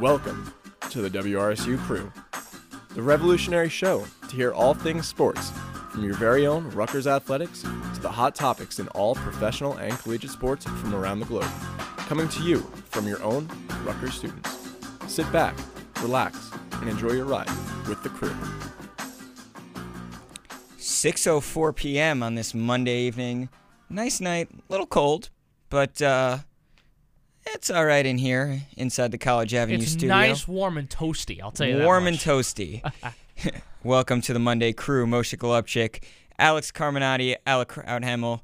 Welcome to the WRSU Crew, the revolutionary show to hear all things sports, from your very own Rutgers athletics to the hot topics in all professional and collegiate sports from around the globe. Coming to you from your own Rutgers students. Sit back, relax, and enjoy your ride with the crew. 6:04 p.m. on this Monday evening. Nice night, a little cold, but uh, it's all right in here inside the College Avenue studio. It's studio. nice, warm, and toasty. I'll tell you that warm and toasty. Welcome to the Monday crew. Moshe Golubtchik, Alex Carmenaty, Alec Crouthamel,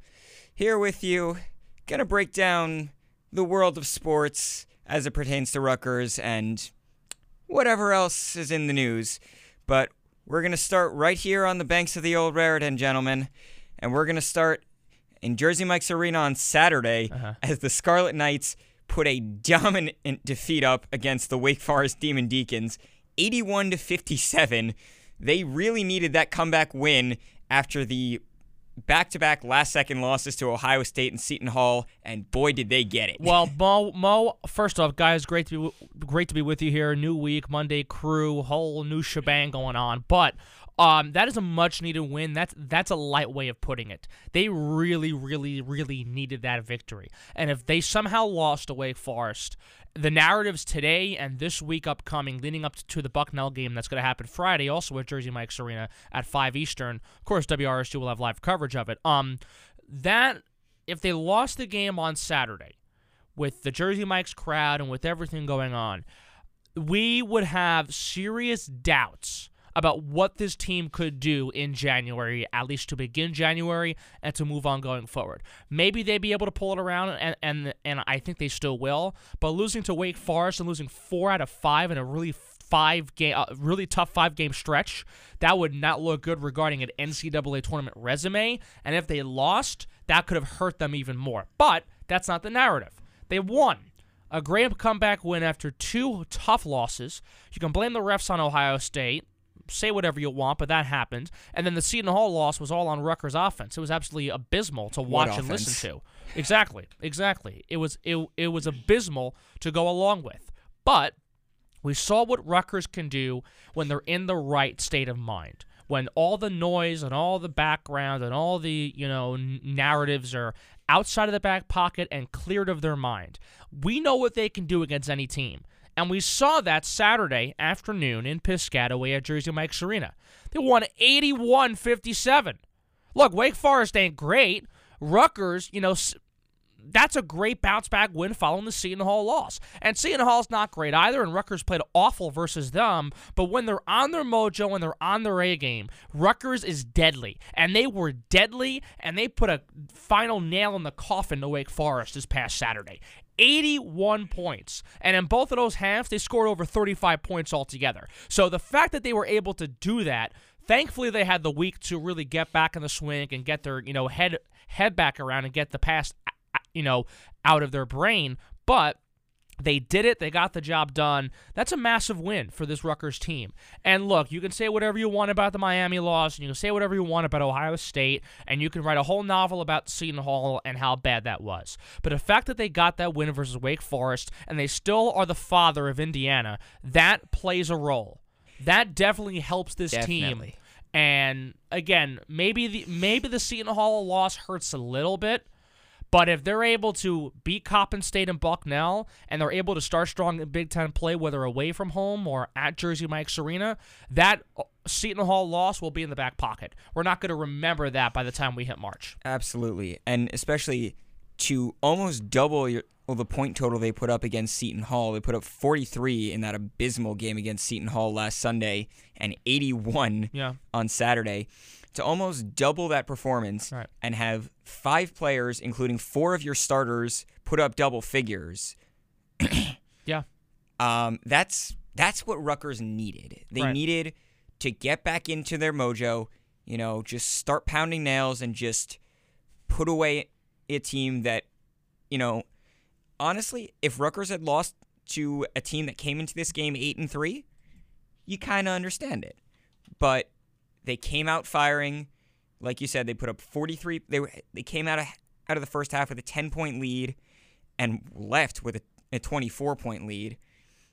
here with you. Gonna break down the world of sports as it pertains to Rutgers and whatever else is in the news. But we're gonna start right here on the banks of the old Raritan, gentlemen, and we're gonna start in Jersey Mike's Arena on Saturday Uh-huh. as the Scarlet Knights put a dominant defeat up against the Wake Forest Demon Deacons, 81 to 57. They really needed that comeback win after the back-to-back last-second losses to Ohio State and Seton Hall, and boy did they get it. Well, Mo, Mo, first off, guys, great to be great to be with you here. New week, Monday crew, whole new shebang going on. But um, that is a much needed win. That's that's a light way of putting it. They really, really, really needed that victory. And if they somehow lost to Wake Forest, the narratives today and this week upcoming, leading up to the Bucknell game that's going to happen Friday, also at Jersey Mike's Arena at five Eastern. Of course, WRSU will have live coverage of it. Um, that if they lost the game on Saturday with the Jersey Mike's crowd and with everything going on, we would have serious doubts about what this team could do in January, at least to begin January and to move on going forward. Maybe they'd be able to pull it around, and and and I think they still will. But losing to Wake Forest and losing four out of five in a really five game, uh, really tough five game stretch, that would not look good regarding an NCAA tournament resume. And if they lost, that could have hurt them even more. But that's not the narrative. They won. A great comeback win after two tough losses. You can blame the refs on Ohio State. Say whatever you want, but that happened. And then the Seton Hall loss was all on Rutgers offense. It was absolutely abysmal to watch and offense? listen to. Exactly, exactly. It was it, it was abysmal to go along with. But we saw what Rutgers can do when they're in the right state of mind. When all the noise and all the background and all the, you know, n- narratives are outside of the back pocket and cleared of their mind. We know what they can do against any team. And we saw that Saturday afternoon in Piscataway at Jersey Mike's Arena. They won 81 57. Look, Wake Forest ain't great. Rutgers, you know, that's a great bounce back win following the Seton Hall loss. And Seton Hall's not great either, and Rutgers played awful versus them. But when they're on their mojo and they're on their A game, Rutgers is deadly. And they were deadly, and they put a final nail in the coffin to Wake Forest this past Saturday. 81 points. And in both of those halves, they scored over 35 points altogether. So the fact that they were able to do that, thankfully they had the week to really get back in the swing and get their, you know, head head back around and get the past you know, out of their brain. But they did it. They got the job done. That's a massive win for this Rutgers team. And look, you can say whatever you want about the Miami loss, and you can say whatever you want about Ohio State, and you can write a whole novel about Seton Hall and how bad that was. But the fact that they got that win versus Wake Forest, and they still are the father of Indiana, that plays a role. That definitely helps this team. Definitely. And again, maybe the maybe the Seton Hall loss hurts a little bit. But if they're able to beat Coppin State and Bucknell, and they're able to start strong in Big Ten play, whether away from home or at Jersey Mike's Arena, that uh, Seton Hall loss will be in the back pocket. We're not going to remember that by the time we hit March. Absolutely, and especially to almost double your well, the point total they put up against Seton Hall. They put up 43 in that abysmal game against Seton Hall last Sunday, and 81 Yeah. on Saturday. To almost double that performance Right. and have five players, including four of your starters, put up double figures. Yeah. Um, that's that's what Rutgers needed. They Right. needed to get back into their mojo. You know, just start pounding nails and just put away a team that, you know, honestly, if Rutgers had lost to a team that came into this game eight and three, you kind of understand it. But they came out firing, like you said. They put up forty three. They were they came out of out of the first half with a ten point lead, and left with a, a twenty four point lead.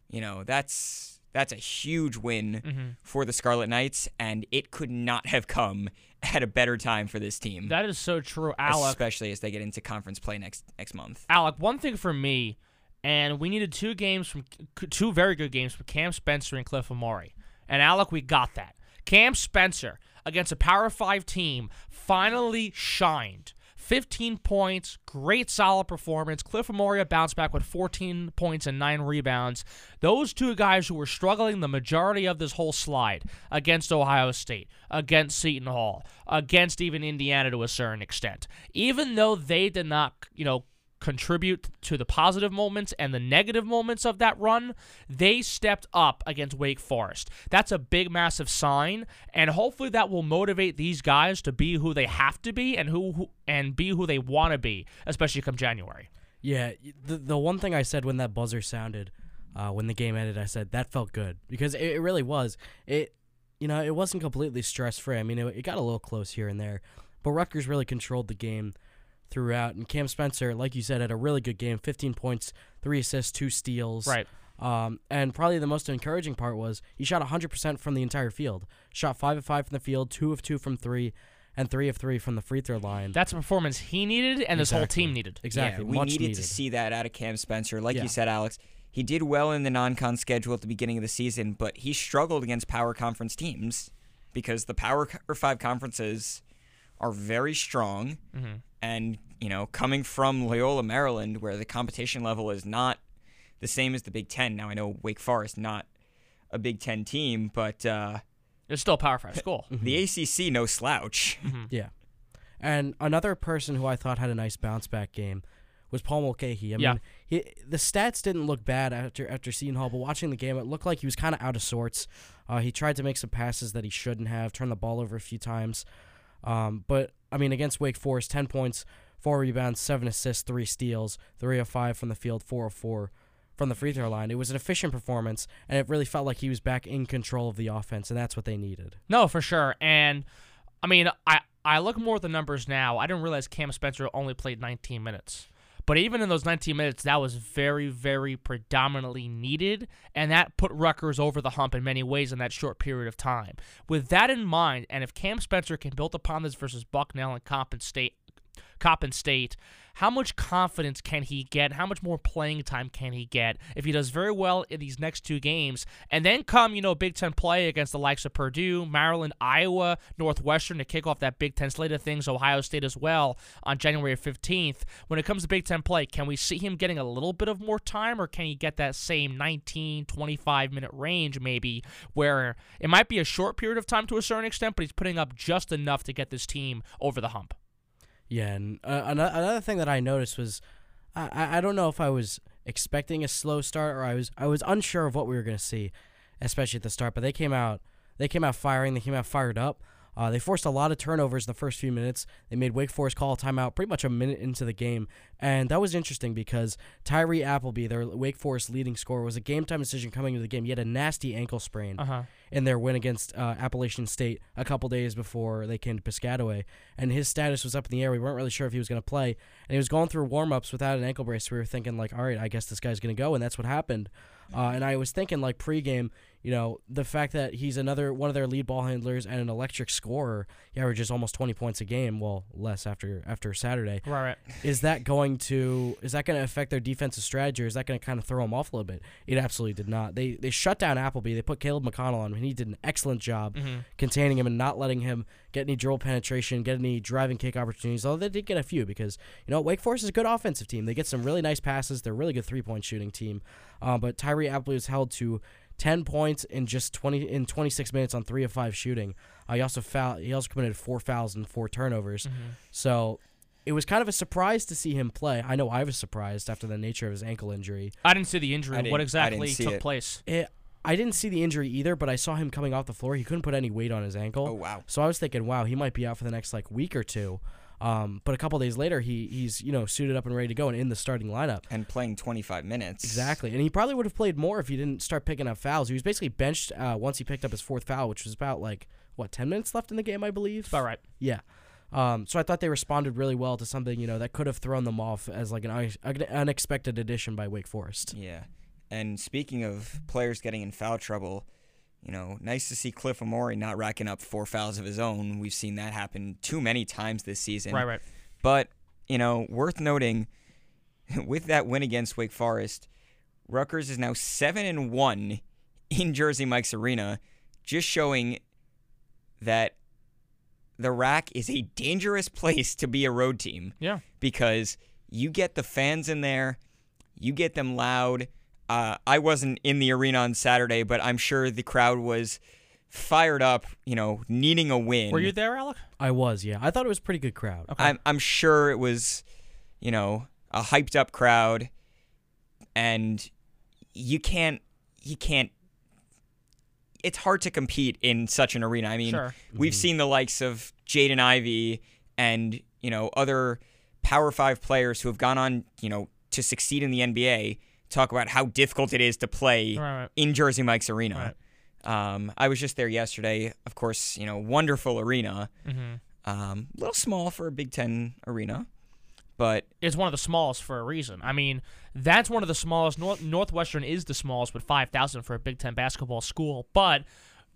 You know, that's that's a huge win Mm-hmm. for the Scarlet Knights, and it could not have come at a better time for this team. That is so true, Alec. especially as they get into conference play next next month. Alec, one thing for me, and we needed two games from two very good games from Cam Spencer and Cliff Omoruyi. And Alec, we got that. Cam Spencer against a Power 5 team finally shined. 15 points, great solid performance. Cliff Omoruyi bounced back with 14 points and 9 rebounds. Those two guys who were struggling the majority of this whole slide against Ohio State, against Seton Hall, against even Indiana to a certain extent. Even though they did not, you know, contribute to the positive moments and the negative moments of that run, they stepped up against Wake Forest. That's a big, massive sign, and hopefully that will motivate these guys to be who they have to be and who, who and be who they want to be, especially come January. Yeah, the the one thing I said when that buzzer sounded, uh, when the game ended, I said that felt good because it, it really was. It, you know, it wasn't completely stress free. I mean, it, it got a little close here and there, but Rutgers really controlled the game throughout. And Cam Spencer, like you said, had a really good game: 15 points, three assists, two steals. Right. Um, and probably the most encouraging part was he shot 100% from the entire field. Shot five of five from the field, two of two from three, and three of three from the free throw line. That's a performance he needed and this whole team needed. exactly. Yeah, we much needed, needed. to see that out of Cam Spencer. Like Yeah. you said, Alex, he did well in the non-con schedule at the beginning of the season, but he struggled against power conference teams because the power co- five conferences are very strong, Mm-hmm. and you know, coming from Loyola, Maryland, where the competition level is not the same as the Big Ten. Now I know Wake Forest not a Big Ten team, but uh, It's still a Power 5 school. the ACC no slouch. Yeah. And another person who I thought had a nice bounce back game was Paul Mulcahy. I Yeah. mean, he, the stats didn't look bad after after Seton Hall, but watching the game, it looked like he was kind of out of sorts. Uh, he tried to make some passes that he shouldn't have, turned the ball over a few times. Um, but I mean, against Wake Forest, ten points, four rebounds, seven assists, three steals, three of five from the field, four of four from the free throw line. It was an efficient performance, and it really felt like he was back in control of the offense, and that's what they needed. No, for sure. And I mean, I I look more at the numbers now. I didn't realize Cam Spencer only played 19 minutes. But even in those 19 minutes, that was very, very predominantly needed, and that put Rutgers over the hump in many ways in that short period of time. With that in mind, and if Cam Spencer can build upon this versus Bucknell and Coppin State, Coppin State, how much confidence can he get? How much more playing time can he get if he does very well in these next two games? And then come, you know, Big Ten play against the likes of Purdue, Maryland, Iowa, Northwestern to kick off that Big Ten slate of things, Ohio State as well on January 15th. When it comes to Big Ten play, can we see him getting a little bit of more time or can he get that same 19, 25 minute range maybe where it might be a short period of time to a certain extent, but he's putting up just enough to get this team over the hump? Yeah, and uh, another, thing that I noticed was, I- I I don't know if I was expecting a slow start or I was I was unsure of what we were gonna see, especially at the start. But they came out they came out firing. They came out fired up. Uh, they forced a lot of turnovers in the first few minutes. They made Wake Forest call a timeout pretty much a minute into the game, and that was interesting because Tyree Appleby, their Wake Forest leading scorer, was a game time decision coming into the game. He had a nasty ankle sprain Uh huh. in their win against uh, Appalachian State a couple days before they came to Piscataway, and his status was up in the air. We weren't really sure if he was going to play, and he was going through warm-ups without an ankle brace. We were thinking like, all right, I guess this guy's going to go, and that's what happened. Uh, and I was thinking like pregame, you know, the fact that he's another one of their lead ball handlers and an electric scorer, he averages almost 20 points a game, well, less after after Saturday. Right, right. is that going to is that going to affect their defensive strategy or is that going to kind of throw them off a little bit? It absolutely did not. They they shut down appleby. They put caleb mcconnell on him and he did an excellent job Mm-hmm. containing him and not letting him get any dribble penetration get any driving kick opportunities although they did get a few because you know wake forest is a good offensive team. They get some really nice passes. They're a really good three-point shooting team uh, but tyree appleby was held to 10 points in just 20 in 26 minutes on 3 of 5 shooting. Uh, he also foul he also committed 4 fouls and 4 turnovers. So it was kind of a surprise to see him play. I know I was surprised after the nature of his ankle injury. I didn't see the injury. What exactly took it. place? It, I didn't see the injury either, but I saw him coming off the floor. He couldn't put any weight on his ankle. Oh wow. So I was thinking, wow, he might be out for the next like week or two. Um, but a couple days later, he he's you know suited up and ready to go and in the starting lineup. And playing 25 minutes. Exactly, and he probably would have played more if he didn't start picking up fouls. He was basically benched uh, once he picked up his fourth foul, which was about like what ten minutes left in the game, I believe. All right. Yeah. Um, so I thought they responded really well to something you know that could have thrown them off as like an, un- an unexpected addition by Wake Forest. Yeah. And speaking of players getting in foul trouble, you know, nice to see Cliff Omoruyi not racking up four fouls of his own. We've seen that happen too many times this season. Right, right. But, you know, worth noting with that win against Wake Forest, Rutgers is now 7 and 1 in Jersey Mike's Arena, just showing that the RAC is a dangerous place to be a road team Yeah. because you get the fans in there, you get them loud. Uh, I wasn't in the arena on Saturday, but I'm sure the crowd was fired up, you know, needing a win. Were you there, Alec? I was, yeah. I thought it was a pretty good crowd. Okay. I'm I'm sure it was, you know, a hyped up crowd, and you can't you can't. It's hard to compete in such an arena. I mean, Sure. we've seen the likes of Jaden Ivey and you know other Power Five players who have gone on you know to succeed in the NBA talk about how difficult it is to play Right, right. in Jersey Mike's arena. Um, I was just there yesterday. Of course, you know, wonderful arena. Mm-hmm. Um, a little small for a Big Ten arena, but It's one of the smallest for a reason. I mean, that's one of the smallest. North, Northwestern is the smallest with 5,000 for a Big Ten basketball school. But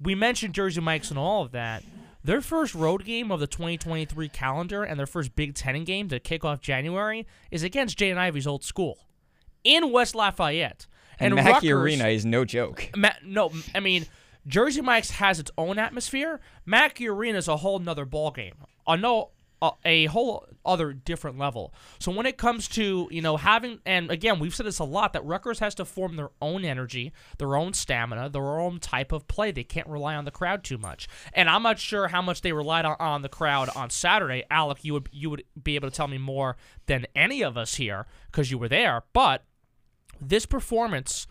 we mentioned Jersey Mike's and all of that. Their first road game of the 2023 calendar and their first Big Ten game to kick off January is against Jaden Ivey's old school in West Lafayette. and, And, Mackey Rutgers- Arena is no joke. Ma- no, I mean Jersey Mike's has its own atmosphere. Mackey Arena is a whole nother ballgame. A no, a, a whole other different level. So when it comes to you know having, and again we've said this a lot that Rutgers has to form their own energy, their own stamina, their own type of play. They can't rely on the crowd too much. And I'm not sure how much they relied on, on the crowd on Saturday. Alec, you would you would be able to tell me more than any of us here because you were there, but this performance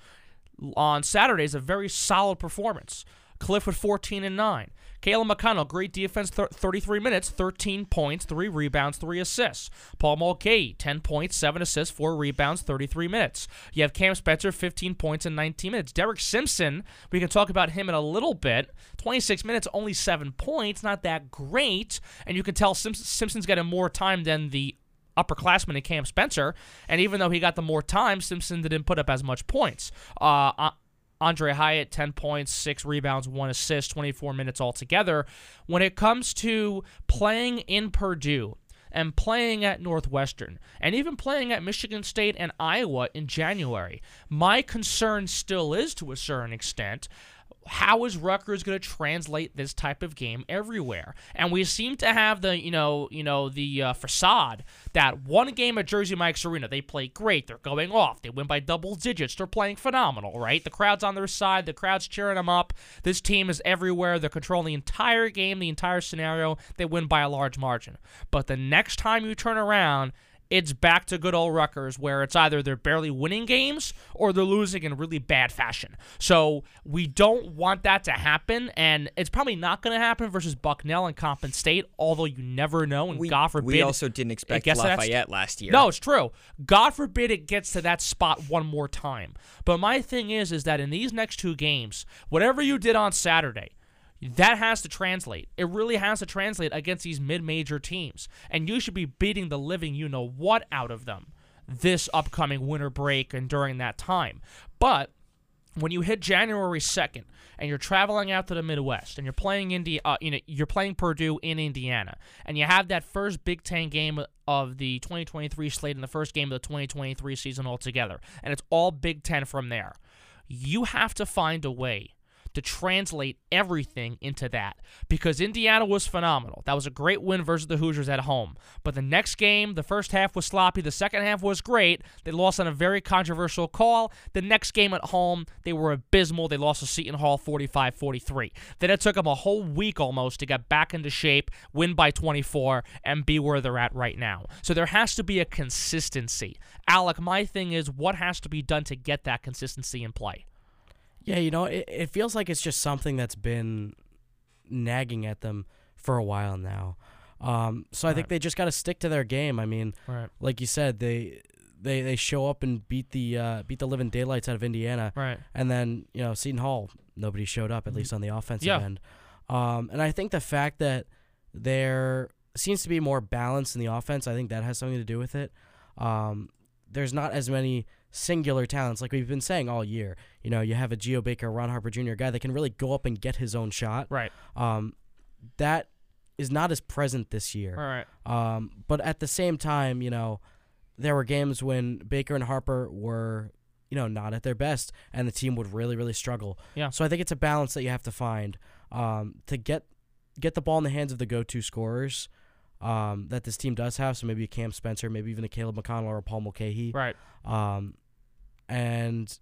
on Saturday is a very solid performance. Cliff with 14 and 9. Caleb McConnell, great defense, thir- 33 minutes, 13 points, 3 rebounds, 3 assists. Paul Mulcahy, 10 points, 7 assists, 4 rebounds, 33 minutes. You have Cam Spencer, 15 points in 19 minutes. Derek Simpson, we can talk about him in a little bit. 26 minutes, only 7 points, not that great. And you can tell Sim- Simpson's getting more time than the upperclassman in Cam Spencer, and even though he got the more time, Simpson didn't put up as much points. Uh, uh, Aundre Hyatt, 10 points, 6 rebounds, 1 assist, 24 minutes altogether. When it comes to playing in Purdue and playing at Northwestern and even playing at Michigan State and Iowa in January, my concern still is to a certain extent how is Rutgers going to translate this type of game everywhere? And we seem to have the, you know, you know, the uh, facade that one game at Jersey Mike's Arena, they play great, they're going off, they win by double digits, they're playing phenomenal, right? The crowd's on their side, the crowd's cheering them up. This team is everywhere, they're controlling the entire game, the entire scenario. They win by a large margin. But the next time you turn around, it's back to good old Rutgers where it's either they're barely winning games or they're losing in really bad fashion. So we don't want that to happen, and it's probably not going to happen versus Bucknell and Coppin State, although you never know, and We, God forbid. we also didn't expect Lafayette last year. No, it's true. God forbid it gets to that spot one more time. But my thing is, is that in these next two games, whatever you did on Saturday, that has to translate. It really has to translate against these mid-major teams, and you should be beating the living you know what out of them this upcoming winter break and during that time. But when you hit January 2nd and you're traveling out to the Midwest and you're playing Indi- uh, you know, you're playing Purdue in Indiana and you have that first Big 10 game of the 2023 slate and the first game of the 2023 season altogether and it's all Big 10 from there. You have to find a way to translate everything into that because Indiana was phenomenal. That was a great win versus the Hoosiers at home. But the next game, the first half was sloppy, the second half was great. They lost on a very controversial call. The next game at home, they were abysmal. They lost to Seton Hall 45-43. Then it took them a whole week almost to get back into shape, win by 24 and be where they're at right now. So there has to be a consistency. Alec, my thing is what has to be done to get that consistency in play? Yeah, you know, it, it feels like it's just something that's been nagging at them for a while now. Um, so I think they just got to stick to their game. I mean, Right. like you said, they they they show up and beat the uh, beat the living daylights out of Indiana, Right. and then you know Seton Hall, nobody showed up at least on the offensive Yeah. end. Um, and I think the fact that there seems to be more balance in the offense, I think that has something to do with it. Um, there's not as many singular talents like we've been saying all year. You know, you have a Geo Baker, Ron Harper Jr. guy that can really go up and get his own shot. Right. Um, that is not as present this year. All right. Um, but at the same time, you know, there were games when Baker and Harper were, you know, not at their best, and the team would really, really struggle. Yeah. So I think it's a balance that you have to find um, to get get the ball in the hands of the go-to scorers um, that this team does have. So maybe a Cam Spencer, maybe even a Caleb McConnell or a Paul Mulcahy. Right. Um, and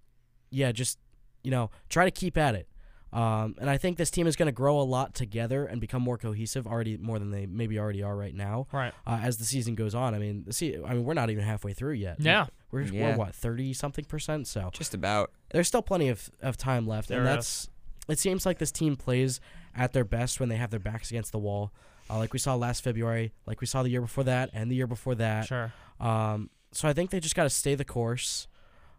yeah, just you know, try to keep at it. Um, and I think this team is going to grow a lot together and become more cohesive, already more than they maybe already are right now. Right. Uh, as the season goes on, I mean, the se- I mean, we're not even halfway through yet. Yeah. we're, Yeah. we're what thirty something percent. So Just about. there's still plenty of, of time left, There and is. that's. It seems like this team plays at their best when they have their backs against the wall, uh, like we saw last February, like we saw the year before that, and the year before that. Sure. Um, so I think they just got to stay the course.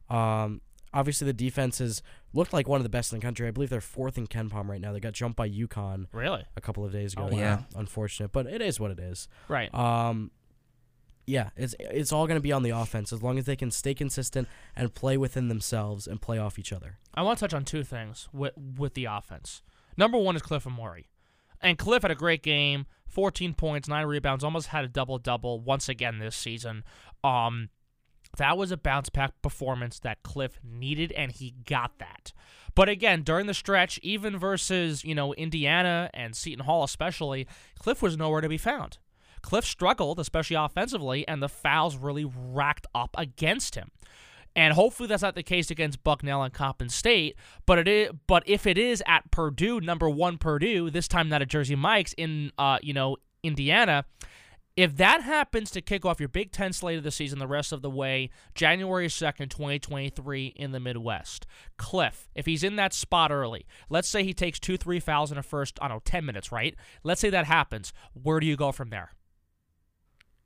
Um, obviously, the defense has looked like one of the best in the country. I believe they're fourth in KenPom right now. They got jumped by UConn Really. a couple of days ago. Oh, wow. Yeah. unfortunate, but it is what it is. Right. Um, yeah, it's it's all going to be on the offense as long as they can stay consistent and play within themselves and play off each other. I want to touch on two things with with the offense. Number one is Cliff Omoruyi. And Cliff had a great game, 14 points, 9 rebounds, almost had a double double once again this season. Um that was a bounce back performance that Cliff needed and he got that. But again, during the stretch, even versus, you know, Indiana and Seton Hall especially, Cliff was nowhere to be found. Cliff struggled, especially offensively, and the fouls really racked up against him. And hopefully that's not the case against Bucknell and Coppin State. But it is. But if it is at Purdue, number one Purdue, this time not at Jersey Mike's in, uh, you know, Indiana. If that happens to kick off your Big Ten slate of the season the rest of the way, January 2nd, 2023, in the Midwest, Cliff, if he's in that spot early, let's say he takes two, three fouls in a first, I don't know, 10 minutes, right? Let's say that happens. Where do you go from there?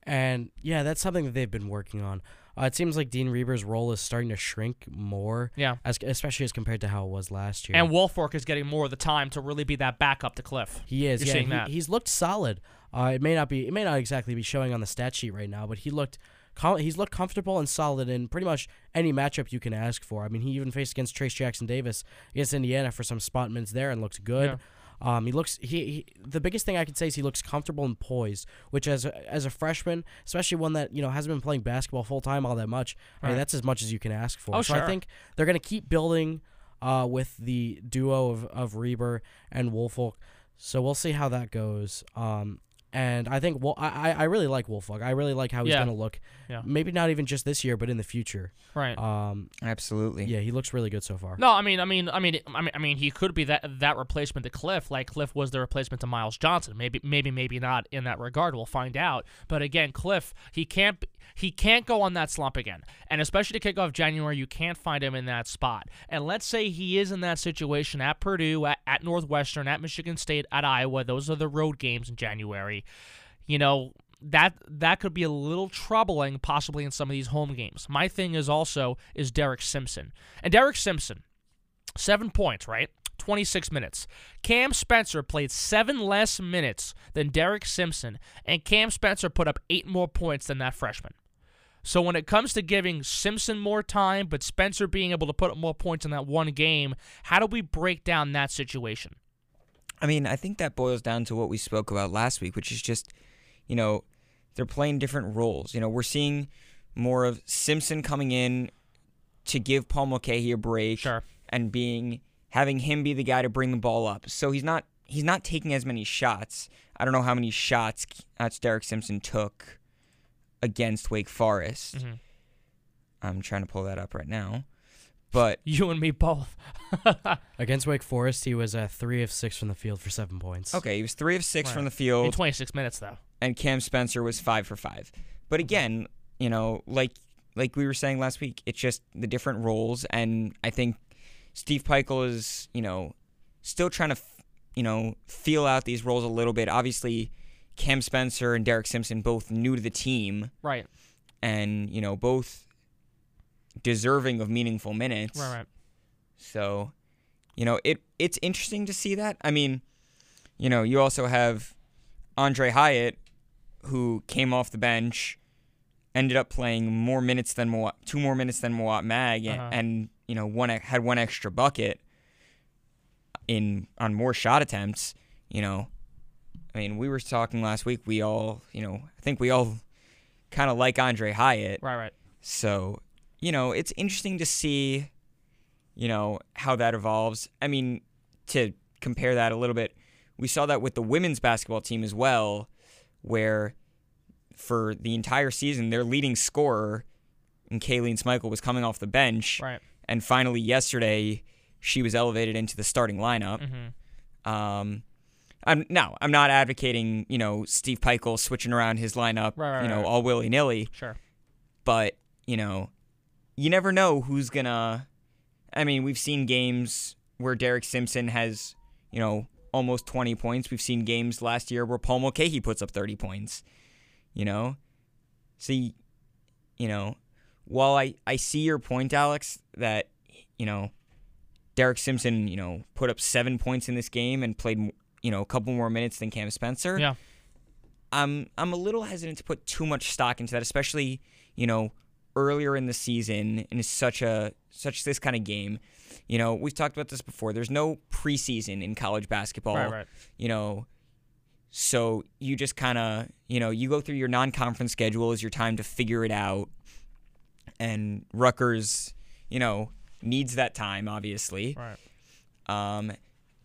And yeah, that's something that they've been working on. Uh, it seems like Dean Reiber's role is starting to shrink more, Yeah. as especially as compared to how it was last year. And Woolfolk is getting more of the time to really be that backup to Cliff. He is. You're yeah, seeing he- that. He's looked solid. Uh, it may not be. It may not exactly be showing on the stat sheet right now, but he looked. Com- he's looked comfortable and solid in pretty much any matchup you can ask for. I mean, he even faced against Trayce Jackson-Davis against Indiana for some spot minutes there and looked good. Um, he looks. He, he the biggest thing I can say is he looks comfortable and poised, which as a, as a freshman, especially one that you know hasn't been playing basketball full time all that much. I mean, that's as much as you can ask for. Oh, so sure. I think they're gonna keep building uh, with the duo of of Reiber and Woolfolk. So we'll see how that goes. Um, and I think well, I I I really like Woolfolk. I really like how he's Yeah. gonna look. Yeah. Maybe not even just this year, but in the future. Right. Um, Absolutely. yeah, he looks really good so far. No, I mean, I mean, I mean, I mean, I mean, he could be that that replacement to Cliff, like Cliff was the replacement to Myles Johnson. Maybe, maybe, maybe not in that regard. We'll find out. But again, Cliff, he can't he can't go on that slump again, and especially to kick off January, you can't find him in that spot. And let's say he is in that situation at Purdue, at, at Northwestern, at Michigan State, at Iowa. Those are the road games in January. You know, that that could be a little troubling possibly in some of these home games. My thing is also is Derek Simpson. And Derek Simpson, 7 points, right? 26 minutes. Cam Spencer played 7 less minutes than Derek Simpson and Cam Spencer put up 8 more points than that freshman. So when it comes to giving Simpson more time but Spencer being able to put up more points in that one game, how do we break down that situation? I mean, I think that boils down to what we spoke about last week, which is just, you know, they're playing different roles. You know, we're seeing more of Simpson coming in to give Paul Mulcahy a break Sure. and being having him be the guy to bring the ball up. So he's not he's not taking as many shots. I don't know how many shots that's Derek Simpson took against Wake Forest. Mhm. I'm trying to pull that up right now. But You and me both. Against Wake Forest, he was at three of six from the field for seven points. okay, he was 3 of 6 from the field. in 26 minutes though. and Cam Spencer was five for five. But again, you know, like like we were saying last week, it's just the different roles, and I think Steve Pikiell is, you know, still trying to, f- you know, feel out these roles a little bit. Obviously, Cam Spencer and Derek Simpson both new to the team, Right. and you know, both deserving of meaningful minutes. Right, right. So, you know, it it's interesting to see that. I mean, you know, you also have Aundre Hyatt, who came off the bench ended up playing more minutes than Moa- two more minutes than Mawot Mag, and, Uh-huh. and you know one had one extra bucket in on more shot attempts. You know, I mean, we were talking last week. We all, you know, I think we all kind of like Aundre Hyatt. Right, right. So, you know, it's interesting to see, you know, how that evolves. I mean, to compare that a little bit, we saw that with the women's basketball team as well, where for the entire season, their leading scorer, and Kaylene Smikle, was coming off the bench. Right. And finally, yesterday, she was elevated into the starting lineup. Mm-hmm. Um, I'm now I'm not advocating you know Steve Pikiell switching around his lineup Right, right, you know right. all willy nilly, Sure. but you know you never know who's gonna. I mean, we've seen games where Derek Simpson has you know almost 20 points. We've seen games last year where Paul Mulcahy puts up 30 points. You know, see, you know, while I I see your point, Alex, that you know Derek Simpson, you know, put up seven points in this game and played, you know, a couple more minutes than Cam Spencer. Yeah. I'm I'm a little hesitant to put too much stock into that, especially you know earlier in the season in such a such this kind of game. You know, we've talked about this before. There's no preseason in college basketball. Right, right. You know, so you just kind of you know you go through your non-conference schedule as your time to figure it out, and Rutgers, you know, needs that time obviously. Right. Um,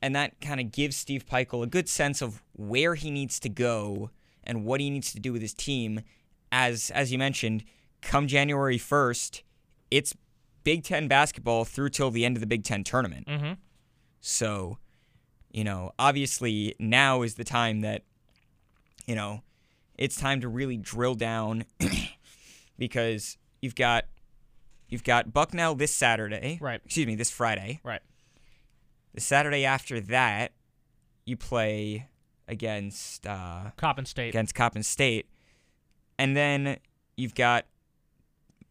and that kind of gives Steve Pikiell a good sense of where he needs to go and what he needs to do with his team. As as you mentioned, come January first, it's Big Ten basketball through till the end of the Big Ten tournament. Mm-hmm. So, you know, obviously now is the time that, you know, it's time to really drill down because you've got you've got Bucknell this Saturday. Right. Excuse me, this Friday. Right. The Saturday after that, you play against uh, Coppin State. against Coppin State, and then you've got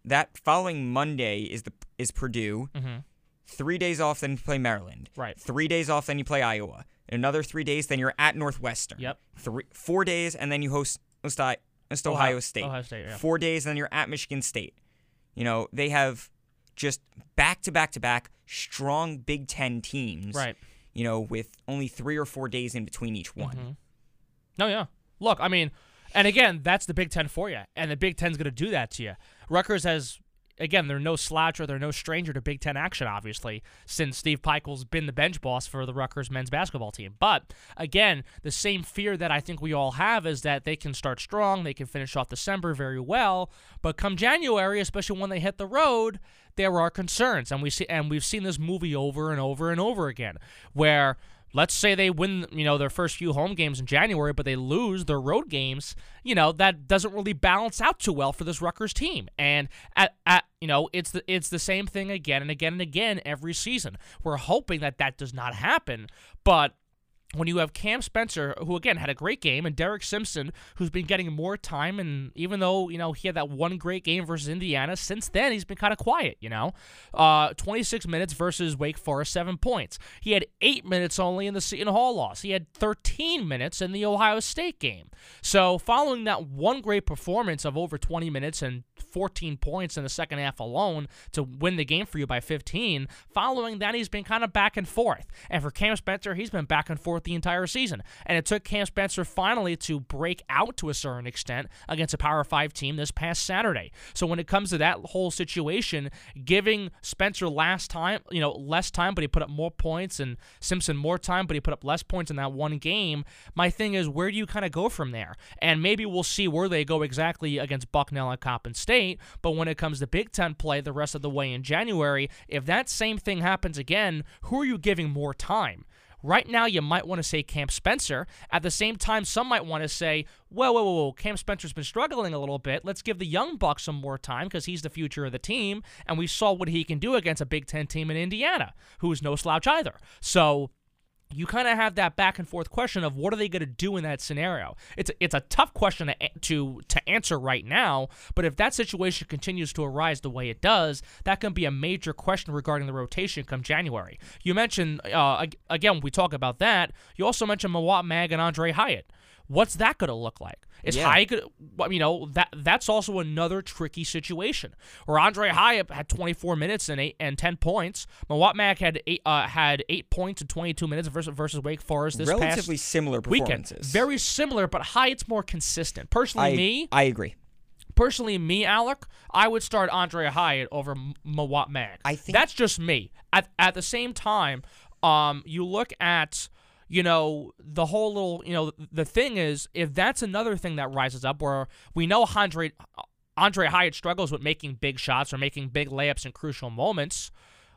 that following Monday is the is Purdue. Mm-hmm. Three days off, then you play Maryland. Right. Three days off, then you play Iowa. Another three days, then you're at Northwestern. Yep. Three, four days, and then you host, host, host Ohio, State. Ohio State. Yeah. Four days, and then you're at Michigan State. You know, they have just back to back to back strong Big Ten teams. Right. You know, with only three or four days in between each one. Mhm. No, yeah. Look, I mean, and again, that's the Big Ten for you, and the Big Ten's going to do that to you. Rutgers has, again, they're no slouch or they're no stranger to Big Ten action, obviously, since Steve Pikiell's been the bench boss for the Rutgers men's basketball team. But again, the same fear that I think we all have is that they can start strong, they can finish off December very well, but come January, especially when they hit the road, there are concerns, and we see, and we've seen this movie over and over and over again, where let's say they win, you know, their first few home games in January, but they lose their road games, you know, that doesn't really balance out too well for this Rutgers team. And at, at you know, it's the it's the same thing again and again and again every season. We're hoping that that does not happen, but when you have Cam Spencer, who again had a great game, and Derek Simpson, who's been getting more time, and even though you know he had that one great game versus Indiana, since then he's been kind of quiet. You know, uh, 26 minutes versus Wake Forest, seven points. He had eight minutes only in the Seton Hall loss. He had 13 minutes in the Ohio State game. So following that one great performance of over 20 minutes and 14 points in the second half alone to win the game for you by 15. Following that, he's been kind of back and forth. And for Cam Spencer, he's been back and forth the entire season. And it took Cam Spencer finally to break out to a certain extent against a Power 5 team this past Saturday. So when it comes to that whole situation, giving Spencer last time, you know, less time, but he put up more points, and Simpson more time, but he put up less points in that one game. My thing is, where do you kind of go from there? And maybe we'll see where they go exactly against Bucknell and Coppin State. But when it comes to Big Ten play the rest of the way in January, if that same thing happens again, who are you giving more time? Right now, you might want to say Cam Spencer. At the same time, some might want to say, whoa, whoa, whoa, whoa, Cam Spencer's been struggling a little bit. Let's give the young buck some more time because he's the future of the team. And we saw what he can do against a Big Ten team in Indiana, who is no slouch either. So you kind of have that back and forth question of what are they going to do in that scenario. It's it's a tough question to, to to answer right now, but if that situation continues to arise the way it does, that can be a major question regarding the rotation come January. You mentioned uh, again, we talk about that. You also mentioned Mawot Mag and Aundre Hyatt. What's that going to look like? Is Yeah. You know, that that's also another tricky situation where Aundre Hyatt had 24 minutes and eight and 10 points. Mawot Mag had eight uh, had eight points in 22 minutes versus versus Wake Forest this Relatively similar weekend. performances. Very similar, but Hyatt's more consistent. Personally, I, me, I agree. personally, me, Alec, I would start Aundre Hyatt over Mawot Mag. I think- that's just me. At at the same time, um, you look at you know the whole little you know the thing is if that's another thing that rises up where we know Aundre Aundre Hyatt struggles with making big shots or making big layups in crucial moments.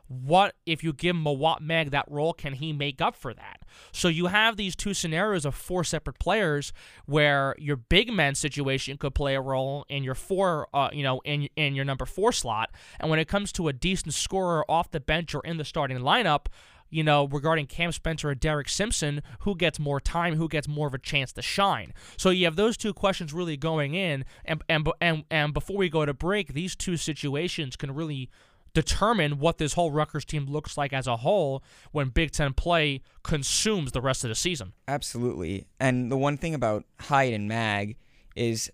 What if you give Mawot Mag that role? Can he make up for that? So you have these two scenarios of four separate players, where your big men situation could play a role in your four, uh, you know, in in your number four slot. And when it comes to a decent scorer off the bench or in the starting lineup, you know, regarding Cam Spencer or Derek Simpson, who gets more time, who gets more of a chance to shine. So you have those two questions really going in, and and and and before we go to break, these two situations can really determine what this whole Rutgers team looks like as a whole when Big Ten play consumes the rest of the season. Absolutely. And the one thing about Hyde and Mag is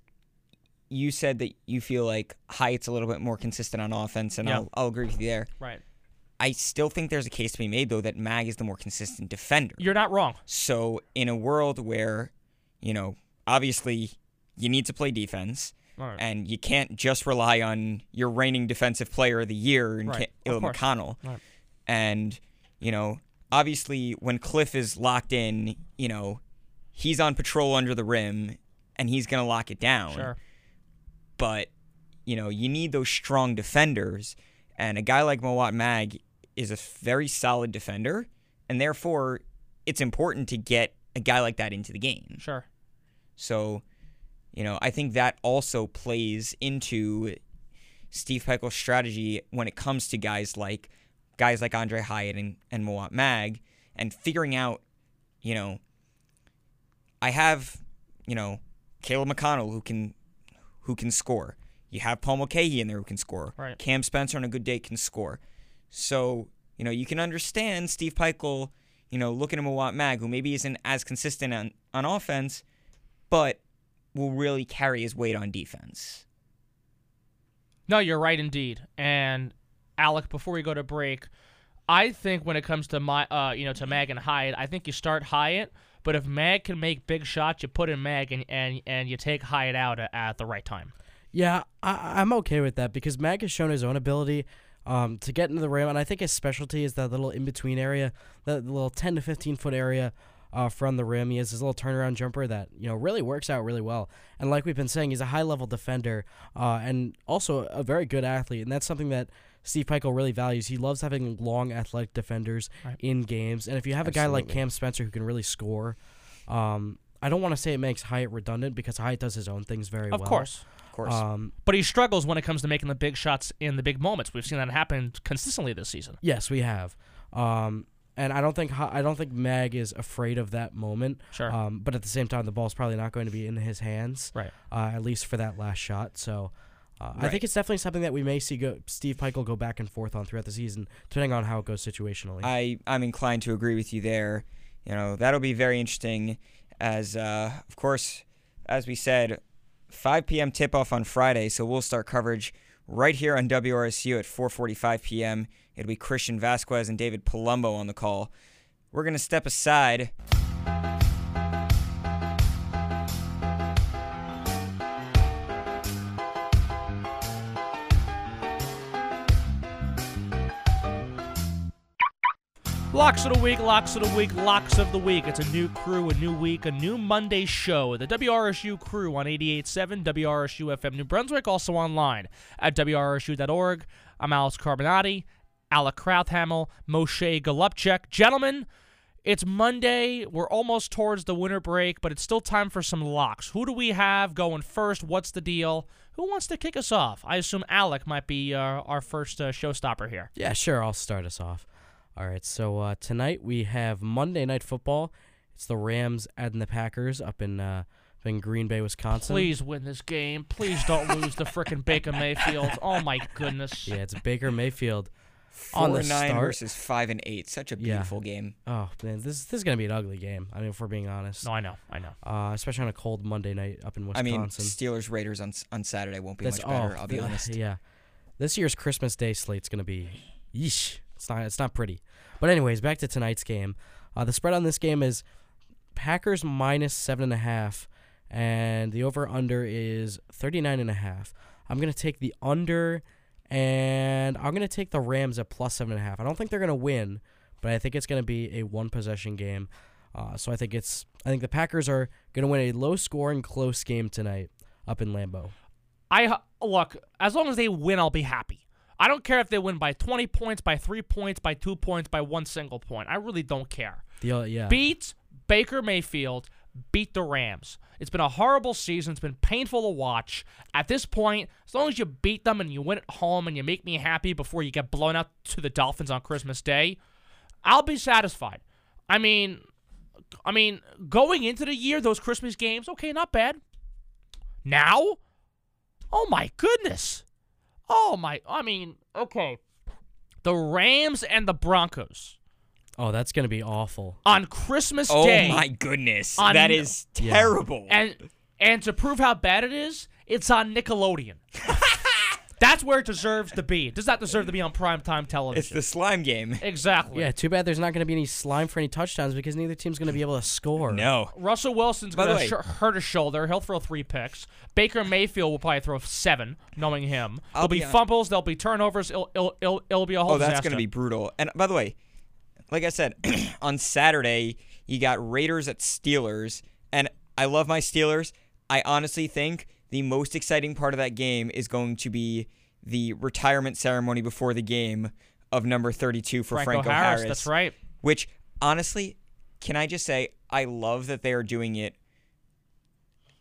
you said that you feel like Hyatt's a little bit more consistent on offense, and. I'll, I'll agree with you there. Right. I still think there's a case to be made, though, that Mag is the more consistent defender. You're not wrong. So, in a world where, you know, obviously you need to play defense, right. and you can't just rely on your reigning defensive player of the year in Right, Ca-. McConnell. Right. And, you know, obviously when Cliff is locked in, you know, he's on patrol under the rim and he's going to lock it down. Sure. But, you know, you need those strong defenders. And a guy like Mawot Mag is a very solid defender. And therefore, it's important to get a guy like that into the game. Sure. So, you know, I think that also plays into Steve Pikiell's strategy when it comes to guys like guys like Aundre Hyatt and, and Mawot Mag and figuring out, you know, I have, you know, Caleb McConnell who can who can score. You have Paul Mulcahy in there who can score. Right. Cam Spencer on a good day can score. So, you know, you can understand Steve Pikiell, you know, looking at Mawot Mag, who maybe isn't as consistent on, on offense, but will really carry his weight on defense. No, you're right indeed. And Alec, before we go to break, I think when it comes to my, uh, you know, to Mag and Hyatt, I think you start Hyatt. But if Mag can make big shots, you put in Mag and and, and you take Hyatt out at, at the right time. Yeah, I, I'm okay with that because Mag has shown his own ability um, to get into the rim, and I think his specialty is that little in between area, that little 10 to 15 foot area uh, from the rim. He has his little turnaround jumper that you know really works out really well. And like we've been saying, he's a high level defender uh, and also a very good athlete, and that's something that. Steve Pikiell really values. He loves having long, athletic defenders Right. in games, and if you have a guy like Cam Spencer who can really score, um, I don't want to say it makes Hyatt redundant because Hyatt does his own things very Of well. Of course. Um, But he struggles when it comes to making the big shots in the big moments. We've seen that happen consistently this season. Yes, we have. Um, and I don't think I don't think Mag is afraid of that moment. Sure. Um, but at the same time, the ball's probably not going to be in his hands. Right. Uh, at least for that last shot. So. Uh, I think it's definitely something that we may see go Steve Pikiell go back and forth on throughout the season, depending on how it goes situationally. I, I'm inclined to agree with you there. You know, that'll be very interesting as, uh, of course, as we said, 5 p.m. tip-off on Friday, so we'll start coverage right here on WRSU at 4.45 p.m. It'll be Christian Vasquez and David Palumbo on the call. We're going to step aside. Locks of the week, locks of the week, locks of the week. It's a new crew, a new week, a new Monday show. The WRSU crew on 88.7 WRSU FM New Brunswick, also online at WRSU.org. I'm Alex Carmenaty, Alec Crouthamel, Moshe Golubtchik. Gentlemen, it's Monday. We're almost towards the winter break, but it's still time for some locks. Who do we have going first? What's the deal? Who wants to kick us off? I assume Alec might be uh, our first uh, showstopper here. yeah, sure. I'll start us off. All right. So uh, tonight we have Monday Night Football. It's the Rams and the Packers up in uh, up in Green Bay, Wisconsin. Please win this game. Please don't lose the frickin' Baker Mayfield. Oh my goodness. Yeah, it's Baker Mayfield Four on the and nine start. versus five and eight. Such a Yeah. beautiful game. Oh man, this this is gonna be an ugly game. I mean, if we're being honest, No, I know, I know. uh, especially on a cold Monday night up in Wisconsin. I mean, Steelers Raiders on on Saturday won't be That's much better. oh, I'll be honest. Yeah, this year's Christmas Day slate's gonna be, yeesh. It's not. It's not pretty. But anyways, back to tonight's game. Uh, the spread on this game is Packers minus seven and a half, and the over under is thirty nine and a half. I'm gonna take the under, and I'm gonna take the Rams at plus seven and a half. I don't think they're gonna win, but I think it's gonna be a one possession game. Uh, so I think it's. I think the Packers are gonna win a low scoring, close game tonight up in Lambeau. I look as long as they win, I'll be happy. I don't care if they win by 20 points, by three points, by two points, by one single point. I really don't care. The yeah. Beat Baker Mayfield. Beat the Rams. It's been a horrible season. It's been painful to watch. At this point, as long as you beat them and you win at home and you make me happy before you get blown out to the Dolphins on Christmas Day, I'll be satisfied. I mean, I mean, going into the year, those Christmas games, okay, not bad. Now, oh my goodness, oh my, I mean, okay, the Rams and the Broncos Oh, that's gonna be awful. on Christmas Oh Day. Oh my goodness, On- that is Yeah. terrible. And and to prove how bad it is, it's on Nickelodeon. That's where it deserves to be. It does not deserve to be on primetime television. it's the slime game. exactly. Yeah, too bad there's not gonna be any slime for any touchdowns because neither team's gonna be able to score. No. Russell Wilson's going to sh- hurt his shoulder. He'll throw three picks. Baker Mayfield will probably throw seven, knowing him. I'll There'll be, be fumbles. There'll be turnovers. It'll, it'll, it'll, it'll be a whole Oh, that's going to be brutal. And by the way, like I said, on Saturday, you got Raiders at Steelers. And I love my Steelers. I honestly think the most exciting part of that game is going to be the retirement ceremony before the game of number 32 for Franco, Franco, Harris. That's right. Which, honestly, can I just say, I love that they are doing it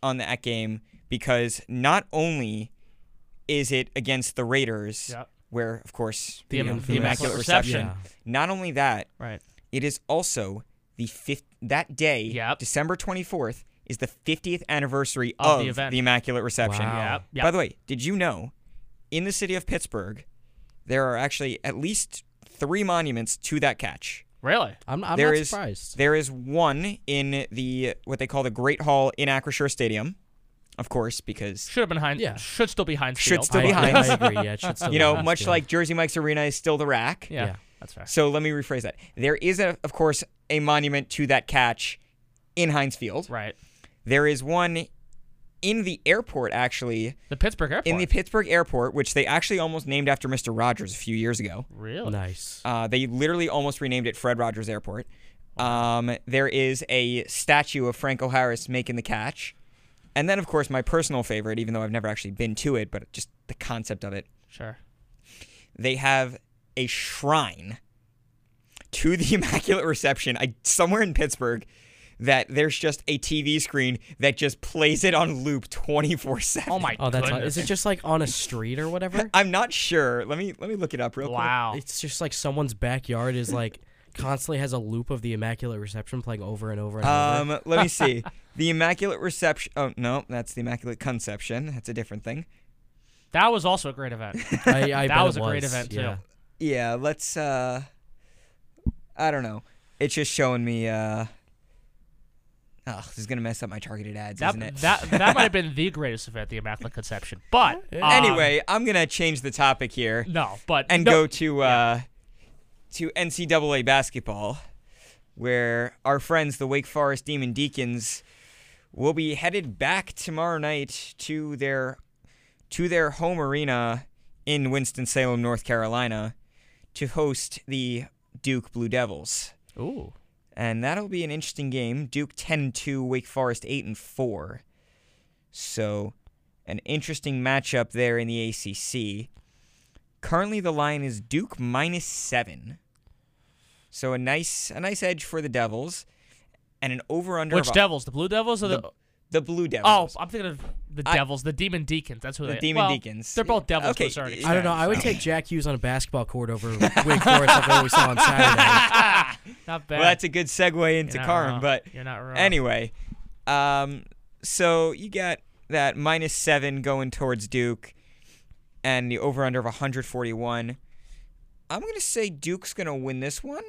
on that game because not only is it against the Raiders, Yep. where, of course, The, you know, the immaculate reception. Yeah. not only that, Right. it is also the fifth that day, Yep. December 24th, is the 50th anniversary Of of, the event. Immaculate Reception. Wow. Yep. Yep. By the way, did you know in the city of Pittsburgh there are actually at least three monuments to that catch? Really? I'm, I'm There not is- surprised. There is one in the what they call the Great Hall in Acrisure Stadium, of course, because Should have been Heinz. Yeah. Should still be Heinz Should still I, be I- Heinz. I agree. Yeah, it should still you be know, Heinz much Field. like Jersey Mike's Arena is still the RAC. Yeah, Yeah. That's fair. So let me rephrase that. There is, a, of course, a monument to that catch in Heinz Field. Right. There is one in the airport, actually, The Pittsburgh Airport. in the Pittsburgh airport, which they actually almost named after Mr. Rogers a few years ago. really? nice. Uh, they literally almost renamed it Fred Rogers Airport. Um, there is a statue of Franco Harris making the catch. And then, of course, my personal favorite, even though I've never actually been to it, but just the concept of it, Sure. they have a shrine to the Immaculate Reception I, somewhere in Pittsburgh that there's just a TV screen that just plays it on loop 24 7. Oh my Oh, that's goodness. Is it just like on a street or whatever? I'm not sure. Let me let me look it up real quick. Wow. It's just like someone's backyard is like constantly has a loop of the Immaculate Reception playing over and over and over. Um, let me see. The Immaculate Reception. Oh no, that's the Immaculate Conception. That's a different thing. That was also a great event. I, I that bet was it a great event, too. yeah. Yeah, let's. uh I don't know. It's just showing me. uh Oh, this is gonna mess up my targeted ads, That, isn't it? that that might have been the greatest event, the Immaculate Conception. But um, anyway, I'm gonna change the topic here. no, but and no, go to uh, to NCAA basketball, where our friends, the Wake Forest Demon Deacons, will be headed back tomorrow night to their to their home arena in Winston Salem, North Carolina, to host the Duke Blue Devils. Ooh, And that'll be an interesting game. Duke 10-2, Wake Forest 8 and 4. So, an interesting matchup there in the ACC. Currently the line is Duke minus 7. So a nice a nice edge for the Devils and an over under which Devils? The Blue Devils or the? The the Blue Devils. oh, I'm thinking of the I- Devils, the Demon Deacons. That's who they're The they. Demon well, Deacons. They're both Devils Okay, to a I don't know. I would take Jack Hughes on a basketball court over Wake Forest like what we saw on Saturday. Not bad. well, that's a good segue into You're not Carm, wrong. but you're not wrong. Anyway, um, so you got that minus seven going towards Duke, and the over under of 141. I'm going to say Duke's going to win this one,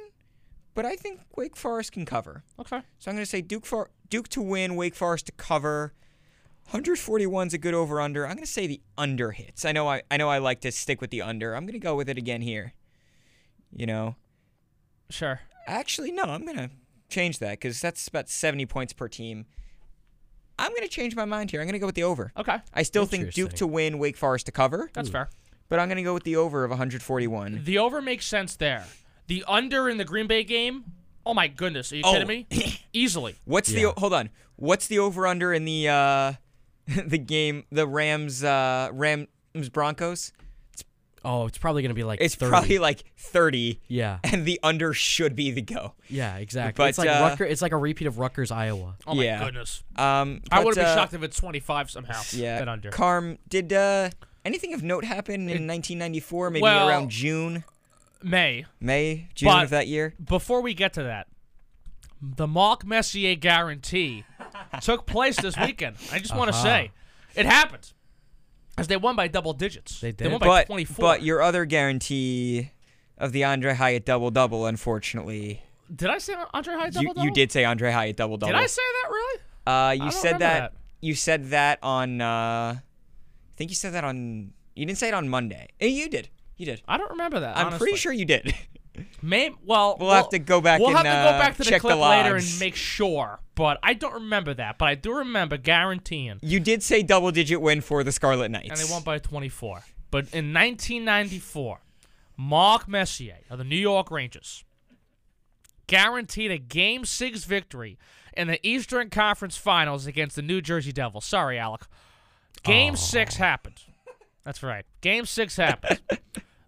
but I think Wake Forest can cover. Okay. So I'm going to say Duke for Duke to win, Wake Forest to cover. 141 is a good over under. I'm going to say the under hits. I know I I know I like to stick with the under. I'm going to go with it again here. You know. Sure. Actually, no, I'm going to change that cuz that's about 70 points per team. I'm going to change my mind here. I'm going to go with the over. Okay. I still think Duke to win, Wake Forest to cover, That's fair. but I'm going to go with the over of 141. The over makes sense there. The under in the Green Bay game. Oh my goodness, are you Oh. kidding me? Easily. What's Yeah. the hold on? What's the over under in the uh the game the Rams uh Rams Broncos? Oh, it's probably gonna be like. It's 30. probably like 30 Yeah, and the under should be the go. yeah, exactly. But, it's like uh, Rucker. It's like a repeat of Rutgers, Iowa. Oh my Yeah. goodness. Um I wouldn't be uh, shocked if it's 25 somehow. Yeah. At under. Carm did uh anything of note happen in 1994 maybe well- around June, May. May, June But- of that year? Before we get to that, the Marc Messier guarantee took place this weekend. I just want to Uh-huh. say, it happened. As they won by double digits. They They did. won by But 24. but your other guarantee of the Aundre Hyatt double double unfortunately did I say Aundre Hyatt double you, double? you did say Aundre Hyatt double double. Did I say that really? Uh, you don't said remember that, that. You said that on. Uh, I think you said that on. You didn't say it on Monday. Eh, you did. You did. I don't remember that. I'm honestly. pretty sure you did. May well, We'll have to go back We'll and, have to go uh, back to the check the clip later and make sure. But I don't remember that. But I do remember guaranteeing, you did say double digit win for the Scarlet Knights. and they won by 24. But in 1994, Marc Messier of the New York Rangers guaranteed a Game Six victory in the Eastern Conference Finals against the New Jersey Devils. Sorry, Alec. Game Six happened. That's right. Game Six happened.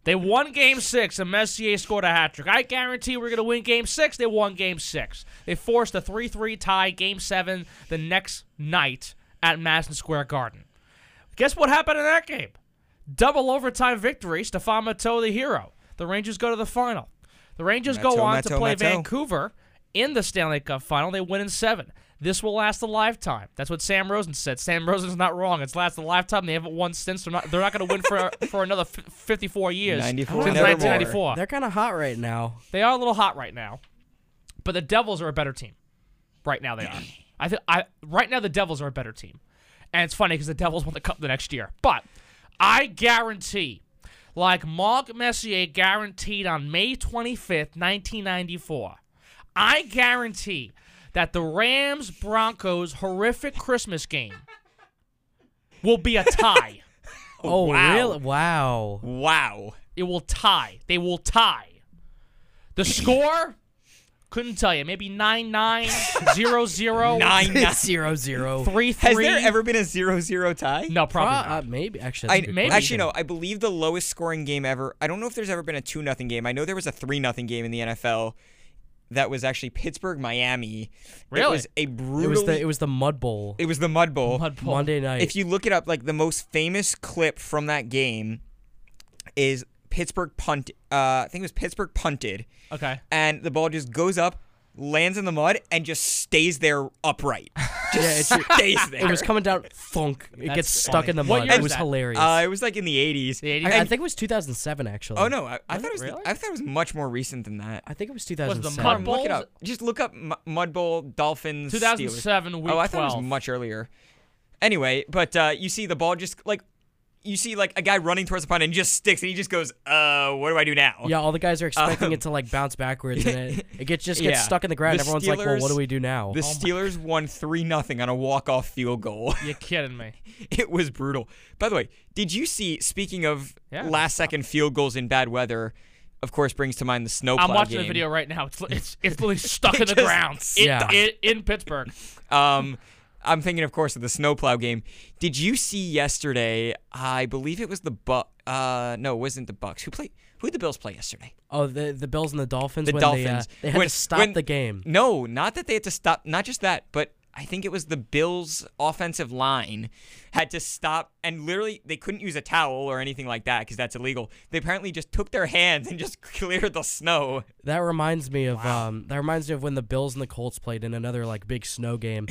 They won Game Six, and Messier scored a hat trick. I guarantee we're gonna win Game Six. They won Game Six. They forced a three-three tie, Game Seven, the next night at Madison Square Garden. Guess what happened in that game? Double overtime victory. Stéphane Matteau, the hero. The Rangers go to the final. The Rangers go Matteau, on to play. Vancouver in the Stanley Cup final. They win in seven. This will last a lifetime. That's what Sam Rosen said. Sam Rosen's not wrong. It's lasted a lifetime. They haven't won since. They're not. They're not going to win for for another f- 54 years. 94 since nevermore. 1994. They're kind of hot right now. They are a little hot right now, but the Devils are a better team. Right now, they are. I think. I right now the Devils are a better team, and it's funny because the Devils won the cup the next year. But I guarantee, like Marc Messier guaranteed on May 25th, 1994, I guarantee that the Rams Broncos horrific Christmas game will be a tie. Oh, wow. really? Wow. Wow. It will tie. They will tie. The score? Couldn't tell you. Maybe 9 9, 0 0, Nine. nine. zero zero. 3 3. Has there ever been a 0-0 tie? No, probably Uh, not. uh, maybe actually. I, that's a good maybe. question. actually no. I believe the lowest scoring game ever. I don't know if there's ever been a two nothing game. I know there was a three nothing game in the NFL. That was actually Pittsburgh Miami. It Really? was a brutal. It was the it was the Mud Bowl. it was the Mud Bowl. Mud Bowl. Monday night. If you look it up, like the most famous clip from that game is Pittsburgh punt. Uh, I think it was Pittsburgh punted, Okay. and the ball just goes up, lands in the mud, and just stays there upright. Just Yeah, stays there. it was coming down thunk. It That's gets stuck funny. in the What mud. year It was was that? hilarious. Uh, it was like in the 80s. The 80s? I, I think it was 2007 actually. Oh no, I, I thought it it was. really? I thought it was much more recent than that. I think it was the 2007. Mud Come, Bowl? look it up. Just look up Mu- Mud Bowl Dolphins. Steelers. 2007, week Oh, I thought 12. it was much earlier. Anyway, but uh, you see the ball just like you see like a guy running towards the punt and he just sticks and he just goes, "Uh, what do I do now?" Yeah, all the guys are expecting Um, it to like bounce backwards, and it, it gets just gets Yeah. stuck in the ground. The Everyone's like, "Well, what do we do now?" The Steelers won three nothing on a walk off field goal. You're kidding me. it was brutal. By the way, did you see? Speaking of Yeah. last second field goals in bad weather, of course brings to mind the snowplow I'm watching game. the video right now. It's it's it's literally stuck in the Just ground in, stuck. in, in Pittsburgh. Um, I'm thinking, of course, of the snowplow game. Did you see yesterday? I believe it was the Buck. Uh, no, it wasn't the Bucks. Who played? Who did the Bills play yesterday? oh, the the Bills and the Dolphins. The when Dolphins. They, uh, they had When- to stop when- the game. No, not that they had to stop. Not just that, but I think it was the Bills' offensive line had to stop, and literally they couldn't use a towel or anything like that because that's illegal. They apparently just took their hands and just cleared the snow. That reminds me of um. That reminds me of when the Bills and the Colts played in another like big snow game,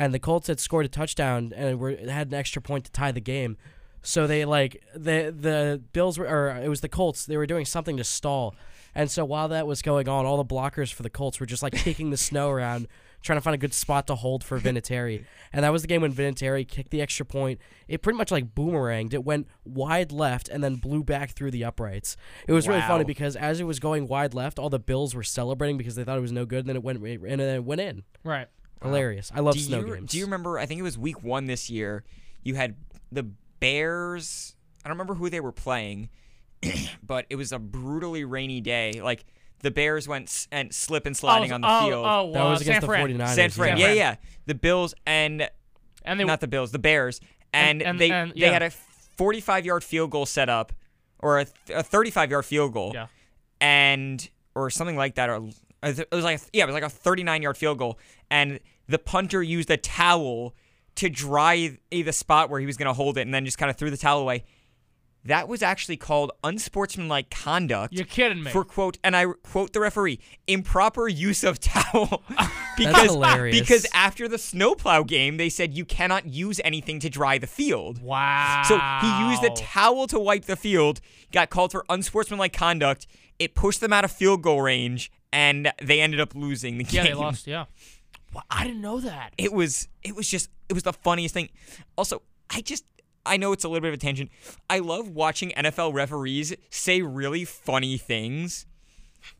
and the Colts had scored a touchdown and were had an extra point to tie the game. So they like the the Bills were or it was the Colts. They were doing something to stall, and so while that was going on, all the blockers for the Colts were just like kicking the snow around, trying to find a good spot to hold for Vinatieri. and that was the game when Vinatieri kicked the extra point. It pretty much like boomeranged. It went wide left and then blew back through the uprights. It was really funny because as it was going wide left, all the Bills were celebrating because they thought it was no good. And then it went and then it went in. Right. Hilarious. I love do snow you, games. Do you remember? I think it was week one this year. You had the Bears. I don't remember who they were playing, but it was a brutally rainy day. Like the Bears went s- and slip and sliding oh, on the oh, field. Oh, That uh, was against San the Fran. 49ers. San Fran. San Yeah, yeah. The Bills and And they not the Bills, the Bears, and, And- and- they and- they had a 45 yard field goal set up, or a, a 35 yard field goal, Yeah. and or something like that, or it was like yeah, it was like a 39 yard field goal, and the punter used a towel to dry the spot where he was going to hold it, and then just kind of threw the towel away. That was actually called unsportsmanlike conduct. You're kidding me. For quote, and I quote the referee, improper use of towel. because hilarious. because after the snowplow game, they said you cannot use anything to dry the field. wow. So he used a towel to wipe the field, got called for unsportsmanlike conduct. It pushed them out of field goal range, and they ended up losing the yeah, game. they lost. Yeah. Well, I didn't know that. It was it was just it was the funniest thing. Also, I just I know it's a little bit of a tangent. I love watching NFL referees say really funny things.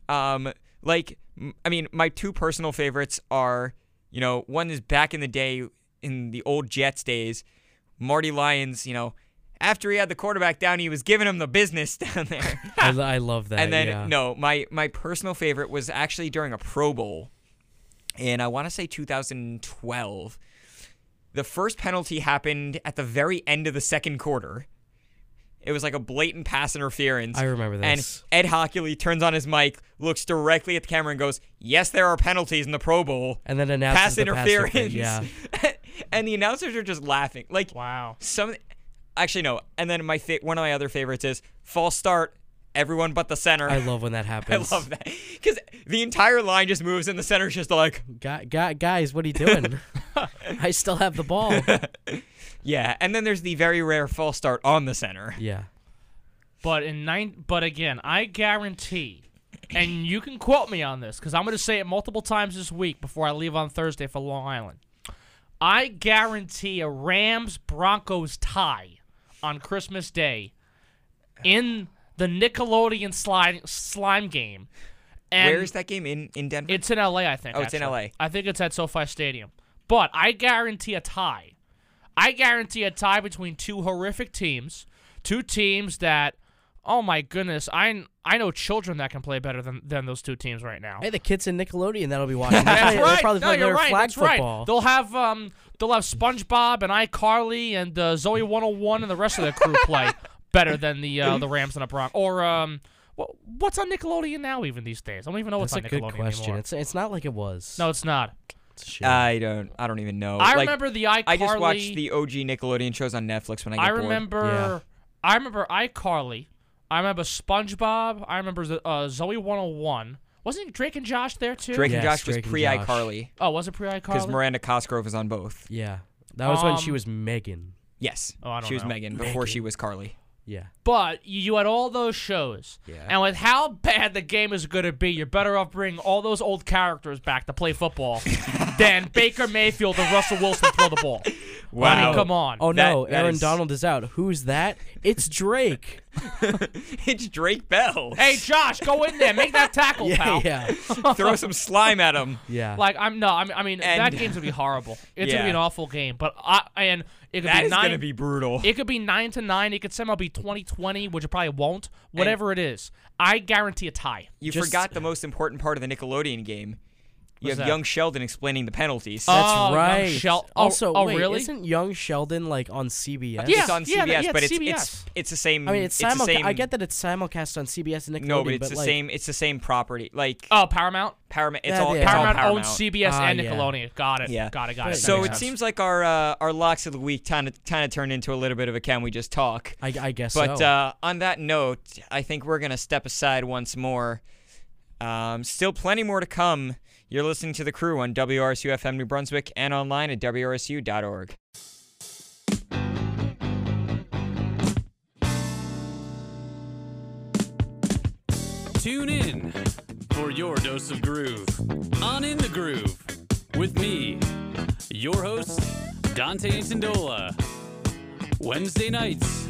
Um, like I mean, my two personal favorites are, you know, one is back in the day in the old Jets days, Marty Lyons, you know, after he had the quarterback down, he was giving him the business down there. I, I love that. and then yeah. no, my my personal favorite was actually during a Pro Bowl, and I want to say 2012. The first penalty happened at the very end of the second quarter. It was like a blatant pass interference. I remember this. And. Ed Hochuli turns on his mic, looks directly at the camera, and goes, "Yes, there are penalties in the Pro Bowl. And then announces Pass the interference." thing, Yeah. and the announcers are just laughing. Like Wow. some actually no and then my fa- one of my other favorites is false start everyone but the center I love when that happens. I love that because the entire line just moves and the center's just like Guy, guy, guys, what are you doing? I still have the ball. yeah and then there's the very rare false start on the center Yeah. But in nine, but again, I guarantee, and you can quote me on this because I'm going to say it multiple times this week before I leave on Thursday for Long Island. I guarantee a Rams Broncos tie on Christmas Day in the Nickelodeon slime slime game. And where is that game in in Denver It's in LA, I think. Oh, it's in. LA. I think it's at SoFi Stadium. But I guarantee a tie. I guarantee a tie between two horrific teams, two teams that, oh my goodness, I I know children that can play better than, than those two teams right now. Hey, the kids in Nickelodeon that'll be watching. They'll That's play- they'll right. probably no, you're right. flag That's football. right. They'll have um they'll have SpongeBob and iCarly and uh, Zoe 101 and the rest of the crew play better than the uh, the Rams and the Broncos. Or um, what, what's on Nickelodeon now? Even these days, I don't even know what's That's a on good Nickelodeon question. anymore. It's it's not like it was. No, it's not. It's a. I don't I don't even know I Like, remember the iCarly. I just watched the OG Nickelodeon shows on Netflix when I get I bored. remember. Yeah. I remember iCarly. I remember SpongeBob. I remember uh, Zoe 101. Wasn't Drake and Josh there too? Drake and Yes, Josh was Drake and pre Josh. iCarly Oh, was it pre iCarly? because? Miranda Cosgrove was on both. yeah, that was when she Um, was Megan. Yes, Oh, I don't she was know. Megan before she was Carly. Yeah. But you you had all those shows. Yeah. And with how bad the game is going to be, you're better off bringing all those old characters back to play football than Baker Mayfield and Russell Wilson throw the ball. I Wow. mean, come on. Oh That- no, that Aaron is- Donald is out. Who's that? It's Drake. it's Drake Bell. Hey, Josh, go in there. Make that tackle, yeah, pal. yeah, Throw some slime at him. yeah. Like I'm no, I mean, I mean that And- game's gonna be horrible. It's gonna be an awful game. But I and it could That be is nine. gonna be brutal. it could be nine to nine. It could somehow be 2020, which it probably won't. Whatever it is, I guarantee a tie. You Just- forgot the most important part of the Nickelodeon game. You What's have that? young Sheldon explaining the penalties. Oh, That's young right. Shel- oh, also, oh, wait, really? isn't Young Sheldon like on CBS? Yeah. it's on CBS, yeah, yeah, but it's it's, CBS. it's it's the same. I mean, it's, the simul- same. I get that it's simulcast on CBS and Nickelodeon, No, but it's the like, same. It's the same property. Like Oh, Paramount. Paramount. It's Yeah, all. yeah. It's all Paramount, Paramount. owns CBS Ah, and yeah. Nickelodeon. Got it. Yeah. Got it. Got it. That So it sense. seems like our uh, our locks of the week kind of kind of turned into a little bit of a can we just talk. I, I guess But so. uh, on that note, I think we're gonna step aside once more. Um, still plenty more to come. You're listening to The Crew on WRSU FM New Brunswick and online at WRSU.org. Tune in for your dose of groove on In the Groove with me, your host, Dante Sandola. Wednesday nights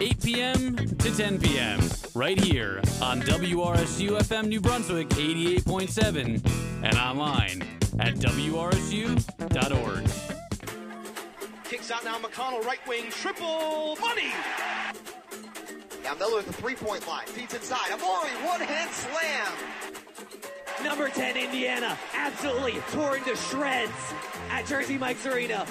8 p.m. to 10 p.m. right here on WRSU FM New Brunswick 88.7 and online at WRSU.org. Kicks out now McConnell, right wing, triple money. Now Miller at the three-point line, feeds inside. Amori, one-hand slam. Number 10, Indiana, absolutely torn to shreds at Jersey Mike's Arena.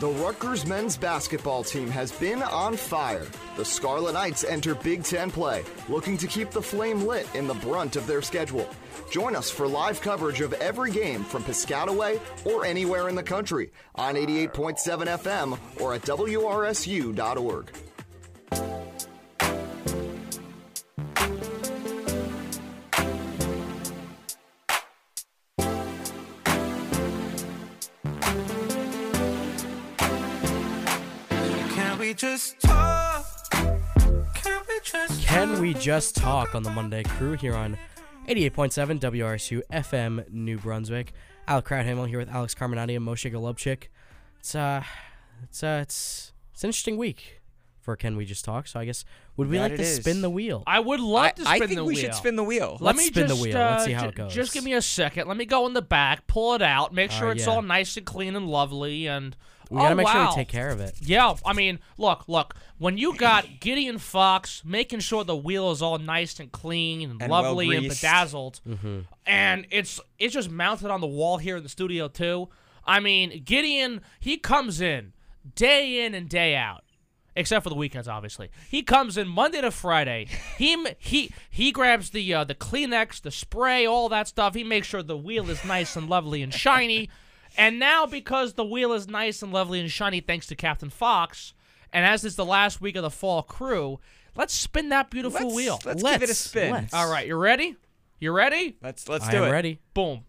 The Rutgers men's basketball team has been on fire. The Scarlet Knights enter Big Ten play, looking to keep the flame lit in the brunt of their schedule. Join us for live coverage of every game from Piscataway or anywhere in the country on 88.7 FM or at WRSU.org. just talk? Can we just Can we just talk on the Monday crew here on 88.7 WRSU FM New Brunswick? Al Crouthamel here with Alex Carmenaty and Moshe Golubtchik. It's uh, it's uh, it's it's an interesting week for Can We Just Talk. So I guess would we That like it to is. spin the wheel? I would love I, to spin the wheel. I think the we wheel. should spin the wheel. Let Let's me spin the just, wheel. Uh, Let's see how ju- it goes. Just give me a second. Let me go in the back, pull it out, make sure Uh, it's yeah. all nice and clean and lovely, and we gotta oh, make sure we take care of it. Yeah, I mean, look, look. When you got Gideon Fox making sure the wheel is all nice and clean and, And lovely and well-greased. bedazzled, and it's it's just mounted on the wall here in the studio too. I mean, Gideon, he comes in day in and day out, except for the weekends, obviously. He comes in Monday to Friday. He he he grabs the uh, the Kleenex, the spray, all that stuff. He makes sure the wheel is nice and lovely and shiny. And now, because the wheel is nice and lovely and shiny, thanks to Captain Fox, and as is the last week of the fall crew, let's spin that beautiful let's, wheel. Let's, give it a spin. let's. All right, you ready? You ready? Let's let's I do am it. ready. Boom.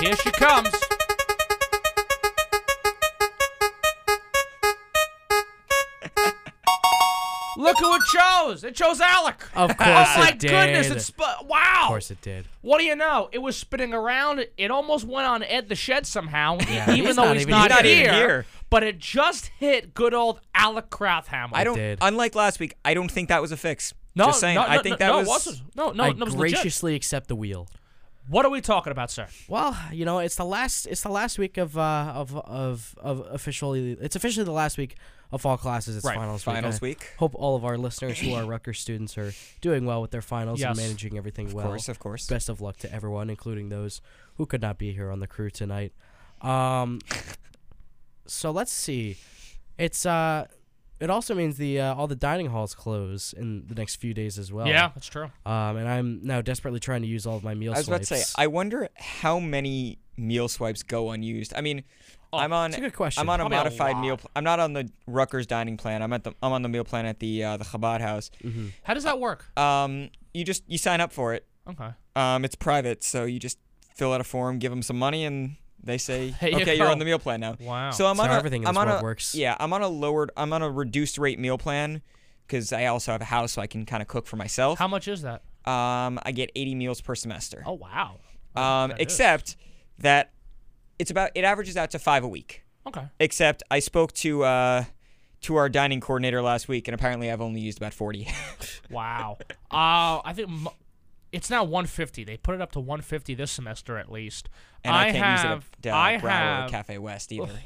Here she comes. Look who it chose. It chose Alec. Of oh course my it did. Oh my goodness! It's sp- wow. Of course it did. What do you know? It was spinning around. It almost went on Ed the Shed somehow, Yeah, even he's though not he's even- not, he's not even here, here. But it just hit good old Alec Crouthamel. I don't. did. Unlike last week, I don't think that was a fix. No, Just saying. no, I think no, that no, was. it wasn't. No, no, I no, it was legit. graciously accept the wheel. What are we talking about, sir? Well, you know, it's the last it's the last week of uh of of of officially it's officially the last week of fall classes. It's Right, finals, finals week. week. Hope all of our listeners who are Rutgers students are doing well with their finals and managing everything Of well. Of course, of course. Best of luck to everyone, including those who could not be here on the crew tonight. Um so let's see. It's uh it also means the uh, all the dining halls close in the next few days as well. Yeah, that's true. Um, and I'm now desperately trying to use all of my meal I was about to say. I wonder how many meal swipes go unused. I mean, I'm on. It's a good question. I'm on a Probably a modified meal. lot. Pl- I'm not on the Rutgers dining plan. I'm at the. I'm on the meal plan at the uh, the Chabad house. How does that work? Um, you just you sign up for it. Okay. Um, it's private, so you just fill out a form, give them some money, and they say, There you "Okay, you're on the meal plan now." Wow. So I'm So on a, everything in I'm this on a, works. Yeah, I'm on a lowered. I'm on a reduced rate meal plan because I also have a house, so I can kind of cook for myself. How much is that? Um, I get 80 meals per semester. Oh wow. um, that is. except that it's about it averages out to five a week. Okay. Except I spoke to uh, to our dining coordinator last week, and apparently I've only used about 40. Wow. uh, I think m- it's now 150. They put it up to 150 this semester at least. and I, can't have, use it at uh, I Brower have, or Cafe West either.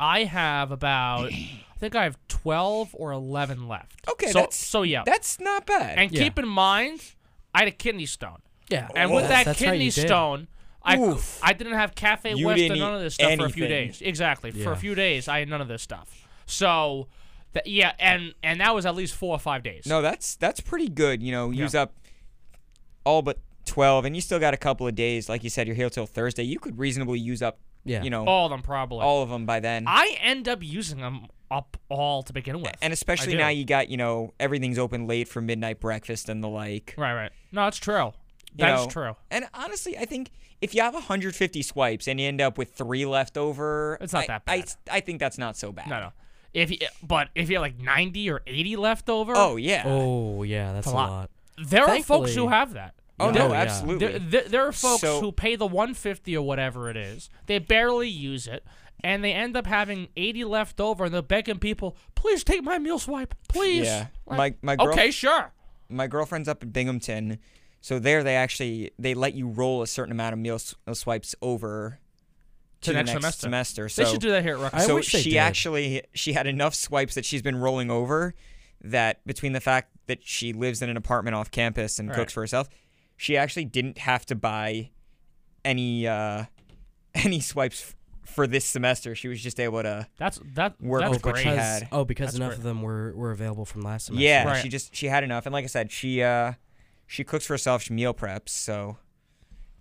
I have about, I think I have 12 or 11 left. Okay, so, that's- so yeah. That's not bad. and Yeah. keep in mind, I had a kidney stone, yeah. and with that kidney you did. stone. I, Oof. I didn't have Cafe You West didn't and none of this stuff for a few days. Exactly. For a few days, I had none of this stuff. So, th- yeah, and and that was at least four or five days. No, that's that's pretty good. You know, use Yeah. up all but 12, and you still got a couple of days. Like you said, you're here till Thursday. You could reasonably use up, Yeah. you know, all of them probably. all of them by then. I end up using them up all to begin with. and especially now you got, you know, everything's open late for midnight breakfast and the like. Right, right. No, it's true. you That's know. true. And honestly, I think if you have 150 swipes and you end up with three left over, It's not I- that bad. I I think that's not so bad. No, no. If you, but if you have like 90 or 80 left over, Oh yeah. Oh yeah, that's a a lot. lot. there are folks who have that. Oh, Yeah. no, Oh, yeah. absolutely. There, there, there are folks So- who pay the 150 or whatever it is. They barely use it, and they end up having 80 left over, and they're begging people, "Please take my meal swipe, please." Yeah. Like, My my girl, okay, sure. my girlfriend's up in Binghamton, so there they actually they let you roll a certain amount of meal s- uh, swipes over to, To the next next semester. semester. So they should do that here at Rutgers. I so wish they she did. actually she had enough swipes that she's been rolling over that between the fact that she lives in an apartment off campus and Right. cooks for herself, she actually didn't have to buy any uh any swipes f- for this semester. She was just able to That's that. Work that's with what great. she because, had. Oh, because That's enough great. of them were, were available from last semester. Yeah, Right. she just she had enough, and like I said, she uh she cooks for herself. She meal preps, so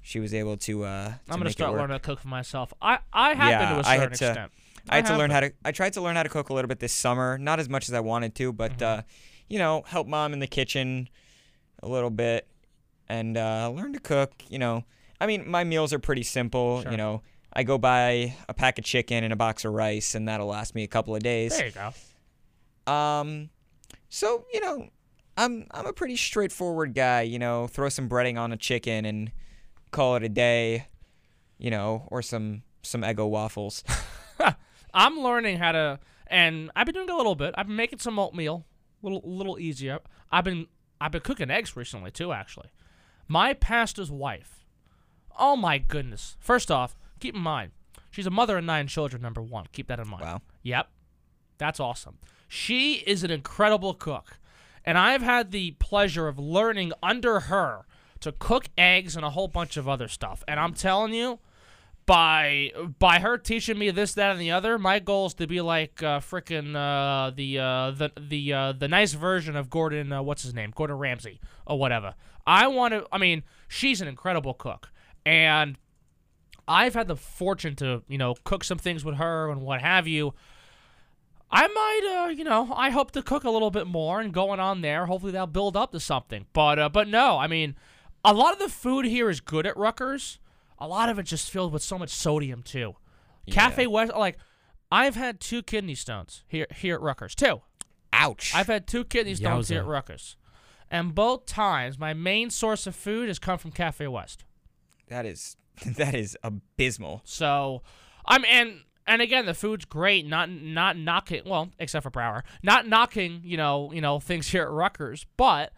she was able to. uh to I'm gonna make it start work. learning to cook for myself. I I have Yeah, been to a I certain had to- extent. I had to have learn been. how to. I tried to learn how to cook a little bit this summer, not as much as I wanted to, but Mm-hmm. uh, you know, help mom in the kitchen a little bit, and uh, learn to cook. You know, I mean, my meals are pretty simple. Sure. You know, I go buy a pack of chicken and a box of rice, and that'll last me a couple of days. There you go. Um, so you know, I'm I'm a pretty straightforward guy. You know, throw some breading on a chicken and call it a day. You know, or some some Eggo waffles. I'm learning how to, and I've been doing a little bit. I've been making some oatmeal, little little easier. I've been I've been cooking eggs recently too. Actually, my pastor's wife. Oh my goodness! First off, keep in mind she's a mother of nine children. Number one, keep that in mind. Wow. Yep, that's awesome. She is an incredible cook, and I've had the pleasure of learning under her to cook eggs and a whole bunch of other stuff. And I'm telling you, by by her teaching me this, that, and the other, my goal is to be like uh, frickin' uh, the uh, the the uh, the nice version of Gordon. Uh, what's his name? Gordon Ramsay or whatever. I want to. I mean, she's an incredible cook, and I've had the fortune to you know cook some things with her and what have you. I might, uh, you know, I hope to cook a little bit more and going on there. Hopefully, that'll build up to something. But, uh, but no, I mean, a lot of the food here is good at Rutgers. A lot of it just filled with so much sodium too. Cafe West, like, I've had two kidney stones here here at Rutgers. Two. Ouch. I've had two kidney stones here at Yowza. Rutgers, and both times my main source of food has come from Cafe West. that is that is abysmal. So, I'm and and again, the food's great. Not not knocking. Well, except for Brower, not knocking. You know, you know things here at Rutgers, but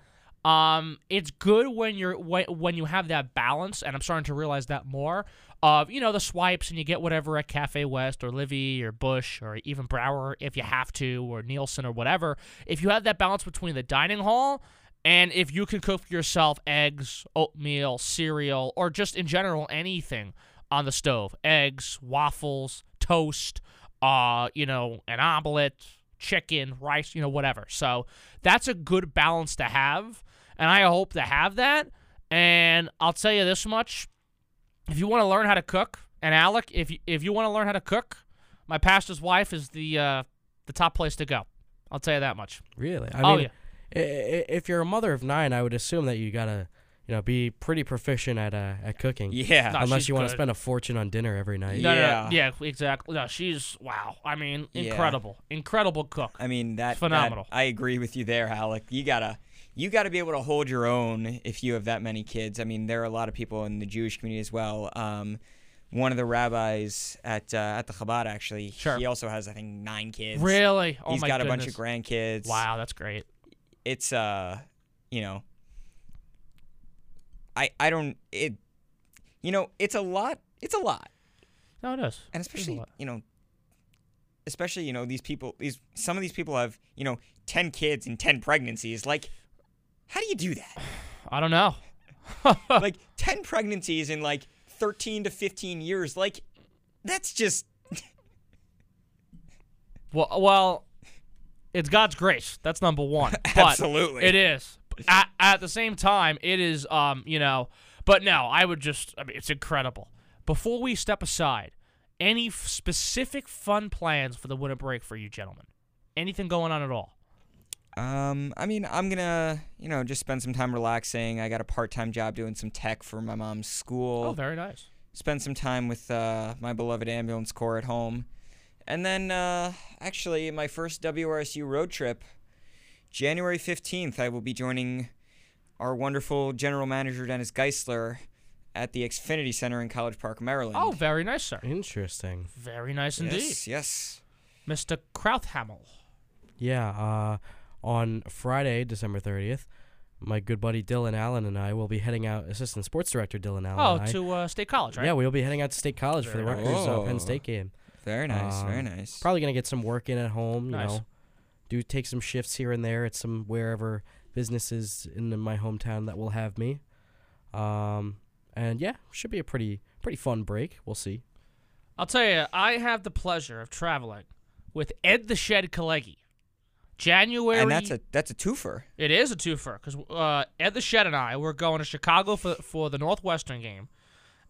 um, it's good when you're when, when you have that balance. And I'm starting to realize that more of you know the swipes, and you get whatever at Cafe West or Livy or Bush or even Brower if you have to, or Neilson or whatever. If you have that balance between the dining hall. And if you can cook yourself eggs, oatmeal, cereal, or just in general anything on the stove, eggs, waffles, toast, uh, you know, an omelet, chicken, rice, you know, whatever. So that's a good balance to have, and I hope to have that. And I'll tell you this much: if you want to learn how to cook, and Alec, if you, if you want to learn how to cook, my pastor's wife is the uh, the top place to go. I'll tell you that much. Really? I oh mean, yeah. i- i- if you're a mother of nine, I would assume that you gotta, you know, be pretty proficient at uh, at cooking. Yeah. No, Unless you want to spend a fortune on dinner every night. No, no, no, Yeah. yeah, exactly. No, she's wow. I mean, Yeah. incredible, incredible cook. I mean that that- Phenomenal. I agree with you there, Alec. You gotta you gotta be able to hold your own if you have that many kids. I mean, there are a lot of people in the Jewish community as well. Um, one of the rabbis at uh, at the Chabad actually, Sure. he also has I think nine kids. Really? Oh He's got goodness. a bunch of grandkids. Wow, that's great. It's uh, you know, I I don't it, you know, it's a lot. It's a lot. No, it is. and It is a especially you know especially you know these people these some of these people have you know 10 kids and 10 pregnancies like how do you do that I don't know. like 10 pregnancies in like 13 to 15 years like that's just Well, well, it's God's grace. That's number one. But Absolutely. it is. At, at the same time, it is. Um, you know, but no, I would just. I mean, it's incredible. Before we step aside, any f- specific fun plans for the winter break for you gentlemen? Anything going on at all? Um i mean i'm gonna you know just spend some time relaxing i got a part-time job doing some tech for my mom's school Oh, very nice. spend some time with uh, my beloved ambulance corps at home And then, uh, actually, my first WRSU road trip, January 15th, I will be joining our wonderful general manager, Dennis Geisler, at the Xfinity Center in College Park, Maryland. Oh, very nice, sir. Interesting. Very nice indeed. yes, yes. Mr. Crouthamel. Yeah. Uh, on Friday, December thirtieth, my good buddy Dylan Allen and I will be heading out. Assistant Sports Director Dylan Allen. Oh, and I, to uh, State College, right? Yeah, we'll be heading out to State College for the Very Rutgers uh. Penn. State game. Very nice, very Um, nice. Probably gonna get some work in at home. You Nice. know, do take some shifts here and there at some wherever businesses in my hometown that will have me. Um, and yeah, should be a pretty pretty fun break. We'll see. I'll tell you, I have the pleasure of traveling with Ed the Shed Kalegi. January. and that's a that's a twofer. It is a twofer because uh, Ed the Shed and I we're going to Chicago for for the Northwestern game,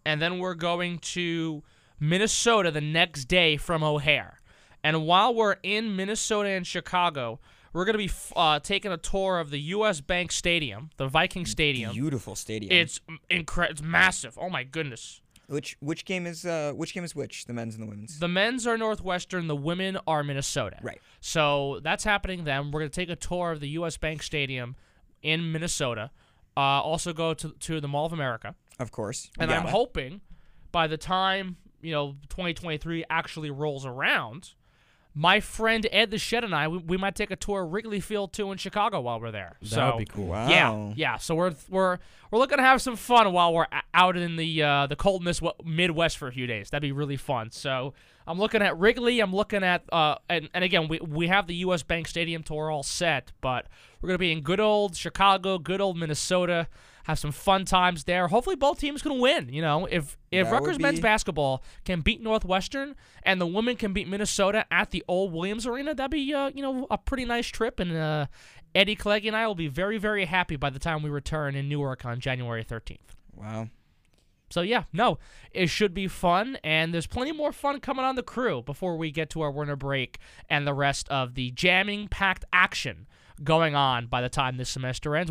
and then we're going to Minnesota the next day from O'Hare. And while we're in Minnesota and Chicago, we're gonna be uh, taking a tour of the U.S. Bank Stadium, the Viking Stadium. Beautiful stadium. It's incredible. It's massive. Oh my goodness. Which which game is uh which game is which? The men's and the women's. The men's are Northwestern, the women are Minnesota. Right. So that's happening then. We're going to take a tour of the U.S. Bank Stadium in Minnesota. Uh, also go to, to the Mall of America. of course. And I'm hoping by the time, you know, 2023 actually rolls around, my friend Ed the Shed and I, we, we might take a tour of Wrigley Field too in Chicago while we're there. That so, would be cool. Wow. Yeah, yeah. So we're we're we're looking to have some fun while we're out in the uh, the coldness Midwest for a few days. That'd be really fun. So I'm looking at Wrigley. I'm looking at uh, and and again we we have the U.S. Bank Stadium tour all set, but we're gonna be in good old Chicago, good old Minnesota. Have some fun times there. Hopefully, both teams can win. You know, if if That Rutgers men's basketball can beat Northwestern and the women can beat Minnesota at the old Williams Arena, that'd be uh, you know a pretty nice trip. And uh, Eddie Clegg and I will be very very happy by the time we return in Newark on January 13th. Wow. So yeah, no, it should be fun, and there's plenty more fun coming on the crew before we get to our winter break and the rest of the jamming packed action going on by the time this semester ends.